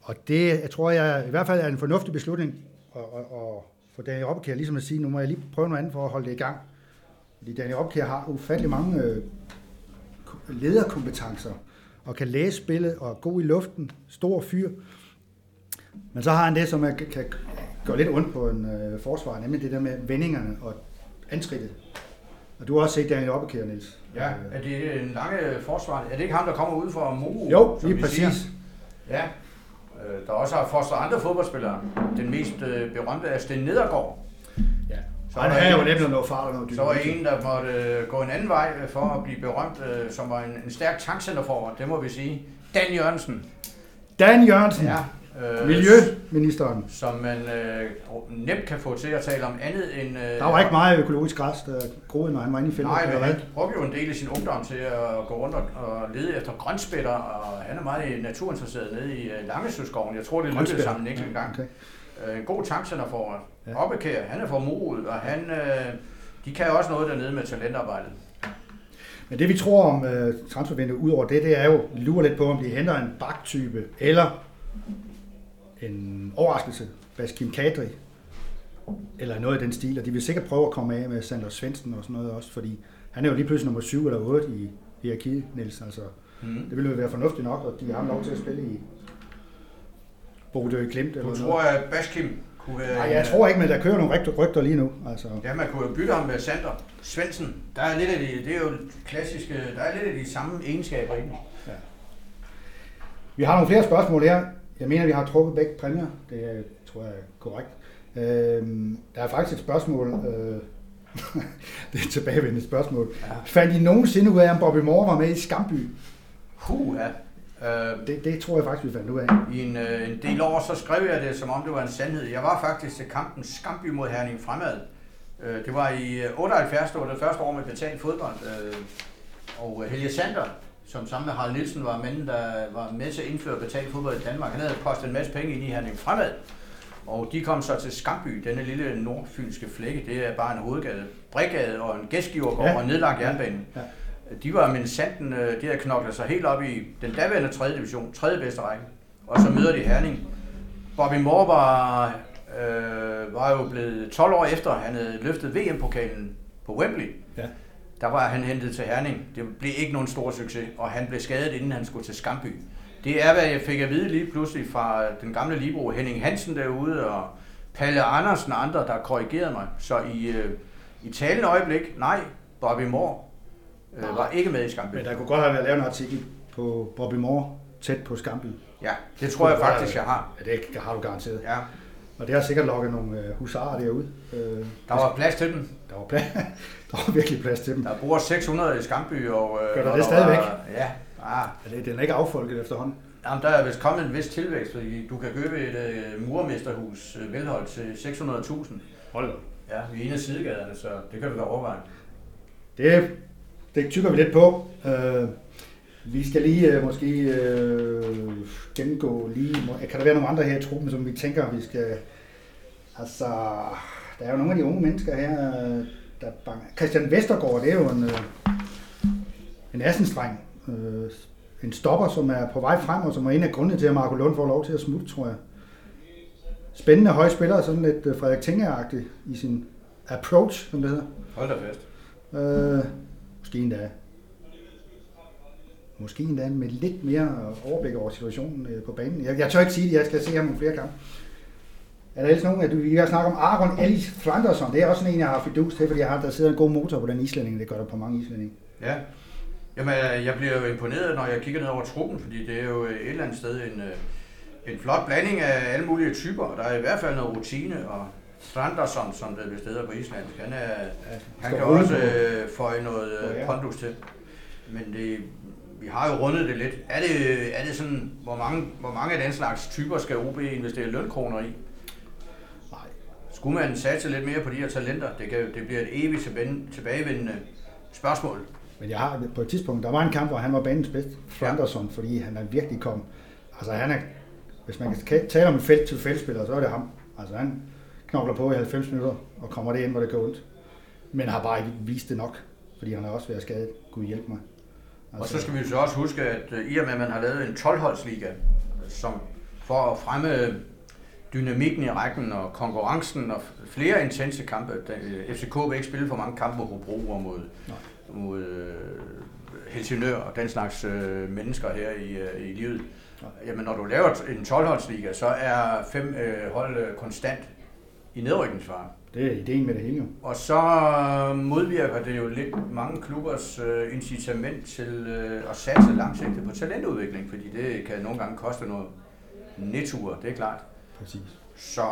Og det, jeg tror jeg, i hvert fald er en fornuftig beslutning at, at, at få Daniel Oppekær ligesom at sige, nu må jeg lige prøve noget andet for at holde det i gang. Fordi Daniel Oppekær har ufattelig mange øh, ko- lederkompetencer, og kan læse spillet, og er god i luften, stor fyr. Men så har han det, som er, kan gøre lidt ondt på en øh, forsvar, nemlig det der med vendingerne og antrittet. Og du har også set Daniel Oppekær, Niels. Ja, er det en lange forsvar? Er det ikke ham, der kommer ud for Moro? Jo, lige præcis. siger? Ja. Øh, Der også har fostret andre fodboldspillere. Den mest øh, berømte er Sten Nedergaard. Ja. Så han havde jo nemlig noget fart og noget Så var en, der måtte øh, gå en anden vej øh, for at blive berømt, øh, som var en, en stærk tankcenterforward, det må vi sige. Dan Jørgensen. Dan Jørgensen, ja. Ja, øh, miljøministeren. Som man øh, nemt kan få til at tale om andet end... Øh, Der var ikke meget økologisk græs, der groede, når han var inde i feltet. Nej, men han brugte jo en del af sin ungdom til at gå rundt og, og lede efter grønspætter, og han er meget naturinteresseret nede i Langesøskoven. Jeg tror, det lykkedes sammen en enkelt gang. Okay. Øh, en god tankcenter for Ja. Oppekær, han er Morud, og han, øh, de kan også noget dernede med talentarbejdet. Men det vi tror om uh, transfervinduet ud over det, det er jo, vi lurer lidt på, om de henter en baktype, eller en overraskelse, Baskim Kadri. eller noget af den stil, og de vil sikkert prøve at komme af med Sander Svendsen og sådan noget også, fordi han er jo lige pludselig nummer 7 eller 8 i hierarkiet, Niels. Altså, Mm. det ville jo være fornuftigt nok, og de har ham lov til at spille i Bodø Glimt eller Du noget. tror, at Baskim kunne. Nej, jeg øh, tror ikke, men der kører nogle rygter, rygter lige nu. Altså, Ja, man kunne jo bytte ham med Sander Svendsen. Der er lidt af de, det er jo klassiske, der er lidt af de samme egenskaber i den. Vi har nogle flere spørgsmål her. Jeg mener, vi har trukket begge præmier. Det tror jeg er korrekt. Øhm, der er faktisk et spørgsmål. Øh, *laughs* det er et tilbagevendende spørgsmål. Ja. Fandt I nogensinde ud af, om Bobby Moore var med i Skamby? Huh, ja. Øh, Det, det tror jeg faktisk, vi fandt ud af. I en, øh, en del år, så skrev jeg det, som om det var en sandhed. Jeg var faktisk til kampen Skamby mod Herning Fremad. Øh, det var i øh, 78, det var det første år med betalt fodbold. Øh, og øh, Helge Sander, som sammen med Harald Nielsen var manden, der var med til at indføre betalt fodbold i Danmark, han havde postet en masse penge ind i Herning Fremad. Og de kom så til Skamby, denne lille nordfynske flække. Det er bare en hovedgade, brigade og en gæstgivergård Ja. og nedlagt jernbane. Ja. De var med sanden, øh, de havde knoklet sig helt op i den daværende 3. division, 3. bedste række. Og så møder de Herning. Bobby Moore var, øh, var jo blevet 12 år efter, han havde løftet VM-pokalen på Wembley. Ja. Der var han hentet til Herning. Det blev ikke nogen stor succes, og han blev skadet, inden han skulle til Skamby. Det er, hvad jeg fik at vide lige pludselig fra den gamle Libro Henning Hansen derude, og Palle Andersen og andre, der korrigerede mig. Så i, øh, i talende øjeblik, nej, Bobby Moore øh, var ikke med i Skamby. Men der kunne godt have været lavet en artikel på Bobby Moore tæt på Skamby. Ja, det tror jeg faktisk, jeg har. Ja, det har du garanteret. Ja, Og det har sikkert lukket nogle øh, husarer derude. Øh, der var plads til dem. der, var plads, *laughs* der var virkelig plads til dem. Der bor 600 i Skamby, og... Øh, Gør der og det stadigvæk? Var, ja, ah, Ja, det, den er ikke affolket efterhånden. Jamen, der er vist kommet en vis tilvækst, fordi du kan købe et øh, murmesterhus øh, velholdt til 600.000. Hold Ja, vi er en af sidegaderne, så det kan du da overveje. Det, det tykker vi lidt på. Øh, vi skal lige øh, måske øh, gennemgå lige... må- Kan der være nogle andre her i truppen, som vi tænker, vi skal... Altså, der er jo nogle af de unge mennesker her, øh, der bange. Christian Vestergaard, det er jo en, øh, en assenstreng. Øh, en stopper, som er på vej frem, og som er en af grundene til, at Marco Lund får lov til at smutte, tror jeg. Spændende høje spiller, sådan lidt øh, Frederik Tinger-agtig i sin approach, som det hedder. Hold da fast. Øh, måske endda. Måske endda med lidt mere overblik over situationen øh, på banen. Jeg, jeg tør ikke sige det, jeg skal se ham nogle flere kampe. Er der ellers nogen, at du vi kan snakke om Aron Ellis Flanderson? Det er også en, jeg har fidus til, fordi jeg har, der sidder en god motor på den islænding. Det gør der på mange islændinge. Ja. Jamen, øh, jeg bliver jo imponeret, når jeg kigger ned over truppen, fordi det er jo øh, et eller andet sted en, en flot blanding af alle mulige typer. Der er i hvert fald noget rutine, og Stranderson, som det vist hedder på islandsk, han, er, han kan også øh, føje noget øh, pondus til. Men det, vi har jo rundet det lidt. Er det, er det sådan, hvor mange, hvor mange af den slags typer skal OB investere lønkroner i? Nej. Skulle man satse lidt mere på de her talenter? Det, kan, det bliver et evigt tilbage- tilbagevendende spørgsmål. Men jeg har på et tidspunkt, der var en kamp, hvor han var banens bedste, Thranderson, fordi han er virkelig kom. Altså han er, hvis man kan tale om en felt til feltspiller, så er det ham. Altså han knokler på i 90 minutter og kommer det ind, hvor det går ondt. Men har bare ikke vist det nok, fordi han har også været skadet. Gud hjælpe mig. Altså, Og så skal vi jo så også huske, at øh, i og med, at man har lavet en 12-holdsliga, som for at fremme dynamikken i rækken og konkurrencen og flere intense kampe. Øh, FCK vil ikke spille for mange kampe mod Hobro og mod, Nej. mod øh, Helsingør og den slags øh, mennesker her i, øh, i livet. Jamen, når du laver en 12-holdsliga, så er fem øh, hold øh, konstant i nedrykningsfare. Det er ideen med det hele jo. Og så modvirker det jo lidt mange klubbers øh, incitament til øh, at satse langsigtet på talentudvikling, fordi det kan nogle gange koste noget netur, det er klart. Præcis. Så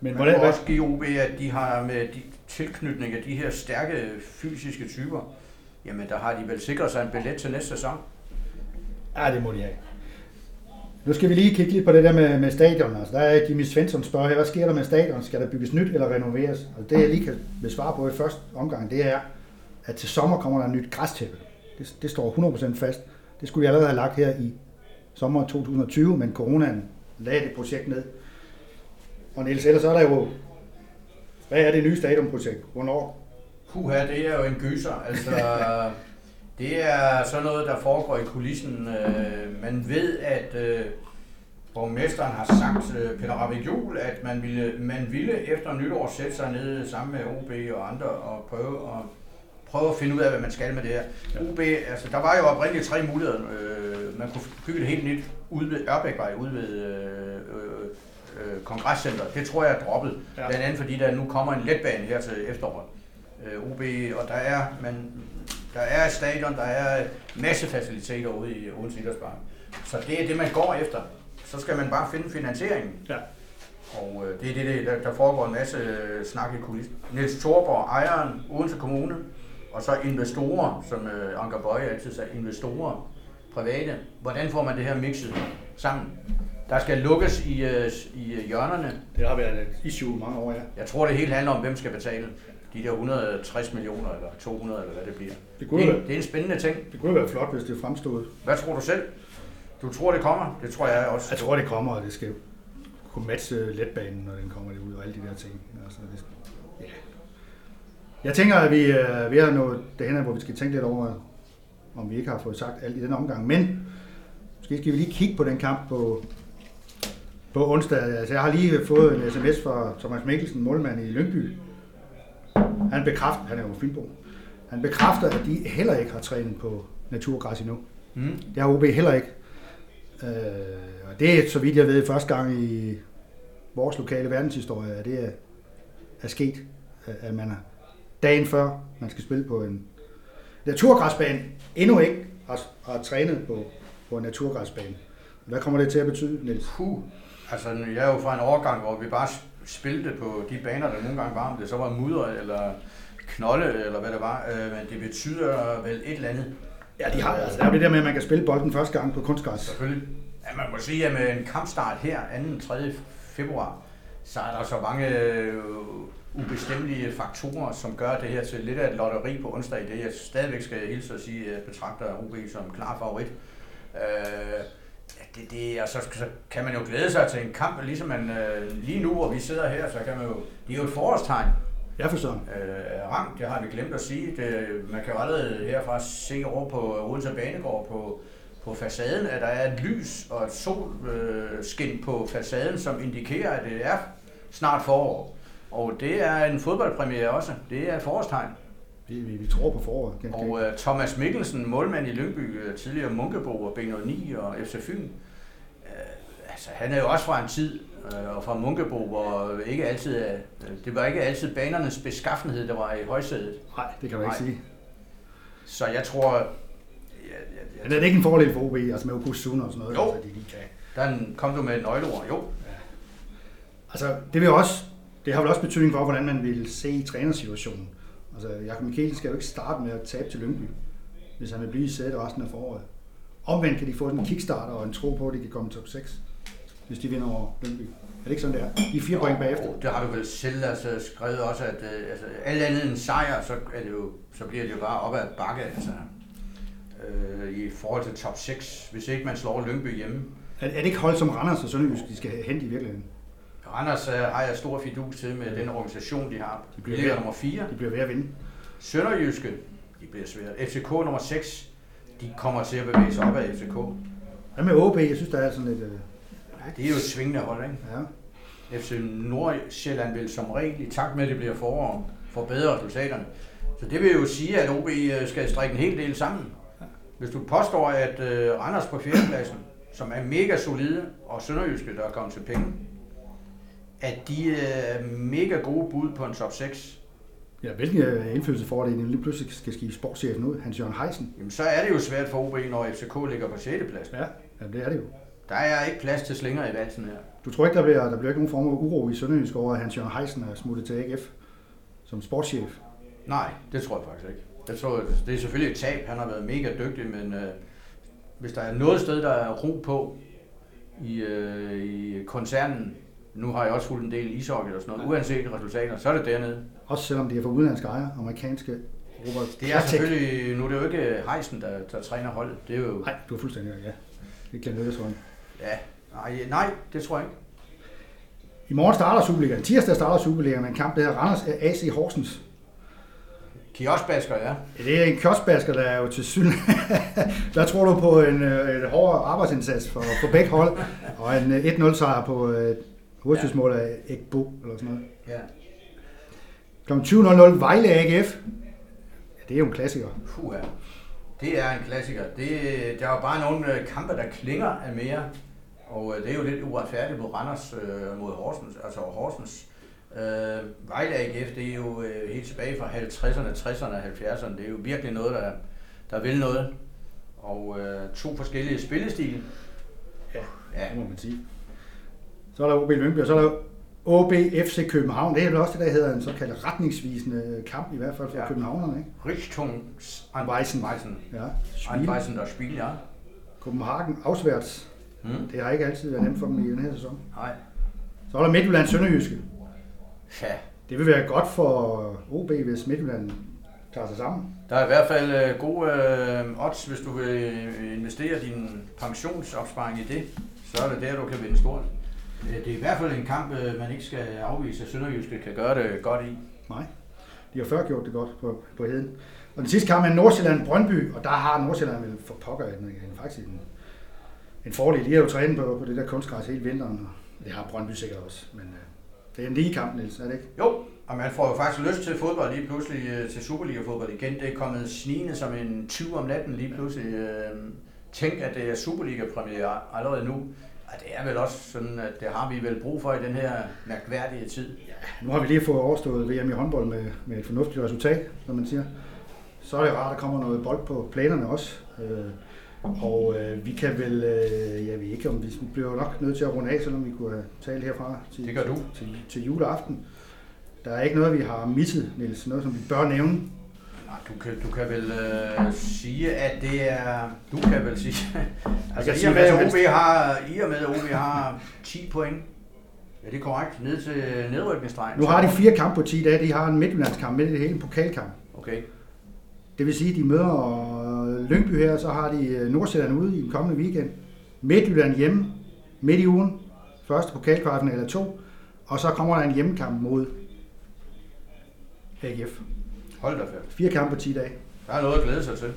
Men man hvordan, må hvad, også give OB, at de har med de tilknytning af de her stærke fysiske typer, jamen der har de vel sikret sig en billet til næste sæson. Ja, det må de have. Nu skal vi lige kigge lidt på det der med, med stadion. Altså, der er Jimmy Svensson spørger her, hvad sker der med stadion? Skal der bygges nyt eller renoveres? Altså, det jeg lige kan besvare på i første omgang, det er, at til sommer kommer der et nyt græstæppe. Det, det står 100% fast. Det skulle vi allerede have lagt her i sommer 2020, men coronaen lagde det projekt ned. Og Niels, ellers så er der jo, hvad er det nye stadionprojekt? Hvornår? Puha, det er jo en gyser. Altså, det er sådan noget, der foregår i kulissen. Øh, Man ved, at øh, borgmesteren har sagt, øh, Peter Juhl, at man ville, man ville efter nytår sætte sig ned sammen med OB og andre og prøve at, prøve at finde ud af, hvad man skal med det her. OB, altså der var jo oprindeligt tre muligheder. Øh, man kunne bygge et helt nyt ude ved Ørbækvej, ude ved øh, øh, øh, kongresscenter. Det tror jeg er droppet. Ja. Blandt andet fordi der nu kommer en letbane her til efteråret. Øh, OB, og der er, man, der er et stadion, der er masse faciliteter ude i Odense Idrætspark. Så det er det, man går efter. Så skal man bare finde finansieringen. Ja. Og øh, det er det, der, der foregår en masse øh, snak i kulissen. Niels Thorborg, ejeren, Odense Kommune, og så investorer, som øh, Anker Bøje altid sagde, investorer, private. Hvordan får man det her mixet sammen? Der skal lukkes i, øh, i øh, hjørnerne. Det har været et issue mange år, ja. Jeg tror, det hele handler om, hvem skal betale. De der 160 millioner, eller 200, eller hvad det bliver. Det kunne Det, være- det er en spændende ting. Det kunne være flot, hvis det fremstod. Hvad tror du selv? Du tror, det kommer? Det tror jeg også. Jeg tror, det kommer, og det skal kunne matche letbanen, når den kommer ud, og alle de der ting. Altså, det, ja. Jeg tænker, at vi, øh, vi er nået derhen, hvor vi skal tænke lidt over, om vi ikke har fået sagt alt i den omgang. Men måske skal vi lige kigge på den kamp på, på onsdag. Altså, jeg har lige fået en sms fra Thomas Mikkelsen, målmand i Lyngby. Han bekræfter, han er jo Fynbo, han bekræfter, at de heller ikke har trænet på naturgræs endnu. Mm. Det har OB heller ikke. Øh, og det er, så vidt jeg ved, første gang i vores lokale verdenshistorie, at det er, er sket, at- man har dagen før, man skal spille på en naturgræsbane, endnu ikke har, har trænet på, på en naturgræsbane. Hvad kommer det til at betyde, Niels? Puh. Altså, jeg er jo fra en overgang, hvor vi bare spillede på de baner, der nogle gange var, om det så var mudder eller knolde, eller hvad det var. Øh, Men det betyder vel et eller andet. Ja, de har, altså, der er jo det der med, at man kan spille bolden første gang på kunstgræs. Selvfølgelig. Ja, man må sige, at med en kampstart her, 2. 3. februar, så er der så mange øh, ubestemmelige faktorer, som gør det her til lidt af et lotteri på onsdag. Det jeg stadigvæk skal hilse at sige, at jeg betragter OB som klar favorit. Øh, det, det, og så, så kan man jo glæde sig til en kamp, ligesom man øh, lige nu, hvor vi sidder her, så kan man jo, det er jo et forårstegn. Ja, for sådan. Øh, rang, det har vi glemt at sige. Det, man kan jo allerede herfra se over på Odense Banegård på, på facaden, at der er et lys og et solskin øh, på facaden, som indikerer, at det er snart forår. Og det er en fodboldpremiere også. Det er et forårstegn. Vi, vi, vi tror på foråret. Og øh, Thomas Mikkelsen, målmand i Lyngby, øh, tidligere Munkebo og B09 og FC Fyn, altså, han er jo også fra en tid, øh, og fra Munkebo, hvor ikke altid, øh, det var ikke altid banernes beskaffenhed, der var i højsædet. Nej, det kan man ikke Nej. sige. Så jeg tror, ja, ja, Men ja, er det ikke en fordel for OB, altså med Okusuna og sådan noget? Jo. Altså, de lige kan. der kom du med et nøgleord, jo. Altså, det vil også, det har vel også betydning for, hvordan man vil se i trænersituationen. Altså, Jakob Mikkelsen skal jo ikke starte med at tabe til Lyngby, hvis han vil blive i sædet resten af foråret. Omvendt kan de få en kickstarter og en tro på, at de kan komme top 6, hvis de vinder over Lyngby. Er det ikke sådan, det er? De er fire point bagefter. Det har du vel selv altså, skrevet også, at øh, altså, alt andet end sejr, så, er det jo, så bliver det jo bare op ad bakke, altså, øh, i forhold til top 6, hvis ikke man slår Lyngby hjemme. Er, er det ikke hold som Randers og Sønderjysk, de skal hente i virkeligheden? Randers øh, har jeg stor fidus til med den organisation, de har. De De bliver ligger ved. nummer 4. De bliver ved at vinde. Sønderjyske, de bliver svært. FCK nummer 6, de kommer til at bevæge sig op af FCK. Hvad med OB? Jeg synes, der er sådan lidt... Øh, Det er jo et svingende hold, ikke? ja. FC Nordsjælland vil som regel, i takt med at det bliver forår, forbedre resultaterne. Så det vil jo sige, at OB øh, skal strikke en hel del sammen. Hvis du påstår, at øh, Randers på fjerdepladsen, som er mega solide, og Sønderjyske, der er kommet til penge, at de er mega gode bud på en top 6, ja, hvilken øh, indflydelse får det, lige pludselig skal skifte sportschefen ud, Hans-Jørgen Heisen? jamen så er det jo svært for OB, når FCK ligger på 6. pladsen. Ja, ja, det er det jo. Der er ikke plads til slinger i valsen her. Du tror ikke, der bliver, der bliver ikke nogen form af uro i Sønderjysk over, at Hans-Jørgen Heisen er smuttet til AGF som sportschef? Nej, det tror jeg faktisk ikke. Jeg tror, det er selvfølgelig et tab. Han har været mega dygtig, men øh, hvis der er noget sted, der er ro på i, øh, i koncernen, nu har jeg også fulgt en del ishockey og sådan noget, uanset resultater, så er det dernede. Også selvom de er for udenlandske ejere, amerikanske Robert Det er selvfølgelig, nu er det jo ikke Heisen, der, der træner holdet. Det er jo, Nej, du er fuldstændig ja. Det kan løbe sådan. Ja, nej, nej, det tror jeg ikke. I morgen starter Superligaen. Tirsdag starter Superligaen med en kamp, der hedder Randers AC Horsens. Kioskbasker, ja. Det er en kioskbasker, der er jo til syn. *laughs* der tror du på en, øh, en hård arbejdsindsats for, for begge hold, og en øh, 1-0 sejr på et hovedstidsmål af Ekbo, eller sådan noget. ja. Kl. 20.00 Vejle AGF. Ja, det er jo en klassiker. Puh, ja. Det er en klassiker. Det, der er jo bare nogle øh, kampe, der klinger af mere. Og øh, det er jo lidt uretfærdigt mod Randers øh, mod Horsens. Altså Horsens. Øh, Vejle AGF, det er jo øh, helt tilbage fra 50'erne, 60'erne og 70'erne. Det er jo virkelig noget, der, der vil noget. Og øh, to forskellige spillestile. Ja, Ja, det må man sige. Så er der OB Lyngby, og så er der OB FC København. Det er vel også det, der hedder en såkaldt retningsvisende kamp, i hvert fald for Ja. københavnerne. Ikke? Richtungs Anweisen. Anweisen. Ja, Spiel. Anweisen, der Spiel, ja. Copenhagen afsværts. Mm. Det har ikke altid været nemt for dem i den her sæson. Nej. Så er der Midtjylland Sønderjyske. Ja, Det vil være godt for OB, hvis Midtjylland tager sig sammen. Der er i hvert fald øh, gode øh, odds, hvis du vil øh, investere din pensionsopsparing i det, så er det der, du kan vinde stort. Det er i hvert fald en kamp, man ikke skal afvise, at Sønderjyske kan gøre det godt i. Nej, de har før gjort det godt på, på heden. Og den sidste kamp er Nordsjælland-Brøndby, og der har Nordsjælland vel for pokker en, en, faktisk en, en fordel. De har jo trænet på, på det der kunstgræs hele vinteren, og det har Brøndby sikkert også. Men øh, det er en lige kamp, Niels, er det ikke? Jo, og man får jo faktisk lyst til fodbold lige pludselig, øh, til Superliga-fodbold igen. Det er kommet snigende som en 20 om natten lige pludselig. Øh, Tænk, at det er Superliga-premiere allerede nu. Og det er vel også sådan, at det har vi vel brug for i den her mærkværdige tid. Nu har vi lige fået overstået VM i håndbold med, med et fornuftigt resultat, som man siger. Så er det rart, at der kommer noget bold på planerne også. Øh, og øh, vi kan vel, øh, jeg ved ikke om vi bliver nok nødt til at runde af, selvom vi kunne have talt herfra til, Det gør du. til, til juleaften. Der er ikke noget, vi har misset, Niels. Noget, som vi bør nævne. Nej, du kan, du kan vel øh, sige, at det er... Du kan vel sige... *laughs* altså, i og, med, at OB har, I og med, at OB har 10 point. Ja, det er korrekt. Ned til nedrykningsstregen. Nu har de fire kampe på 10 dage. De har en midtjyllandskamp med det hele, en pokalkamp. Okay. Det vil sige, at de møder Lyngby her, så har de øh, Nordsjælland ude i den kommende weekend. Midtjylland hjemme midt i ugen. Første pokalkvarten eller to. Og så kommer der en hjemmekamp mod AGF. Hold da fast. Fire kampe på 10 dage. Der er noget at glæde sig til.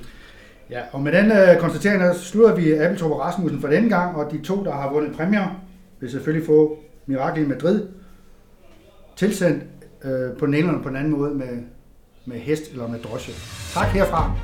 Ja, og med den øh, konstatering, der slutter vi Appeltrup og Rasmussen for denne gang, og de to, der har vundet præmier, vil selvfølgelig få Mirakel i Madrid tilsendt øh, på den ene eller på den anden måde med, med hest eller med drosje. Tak herfra.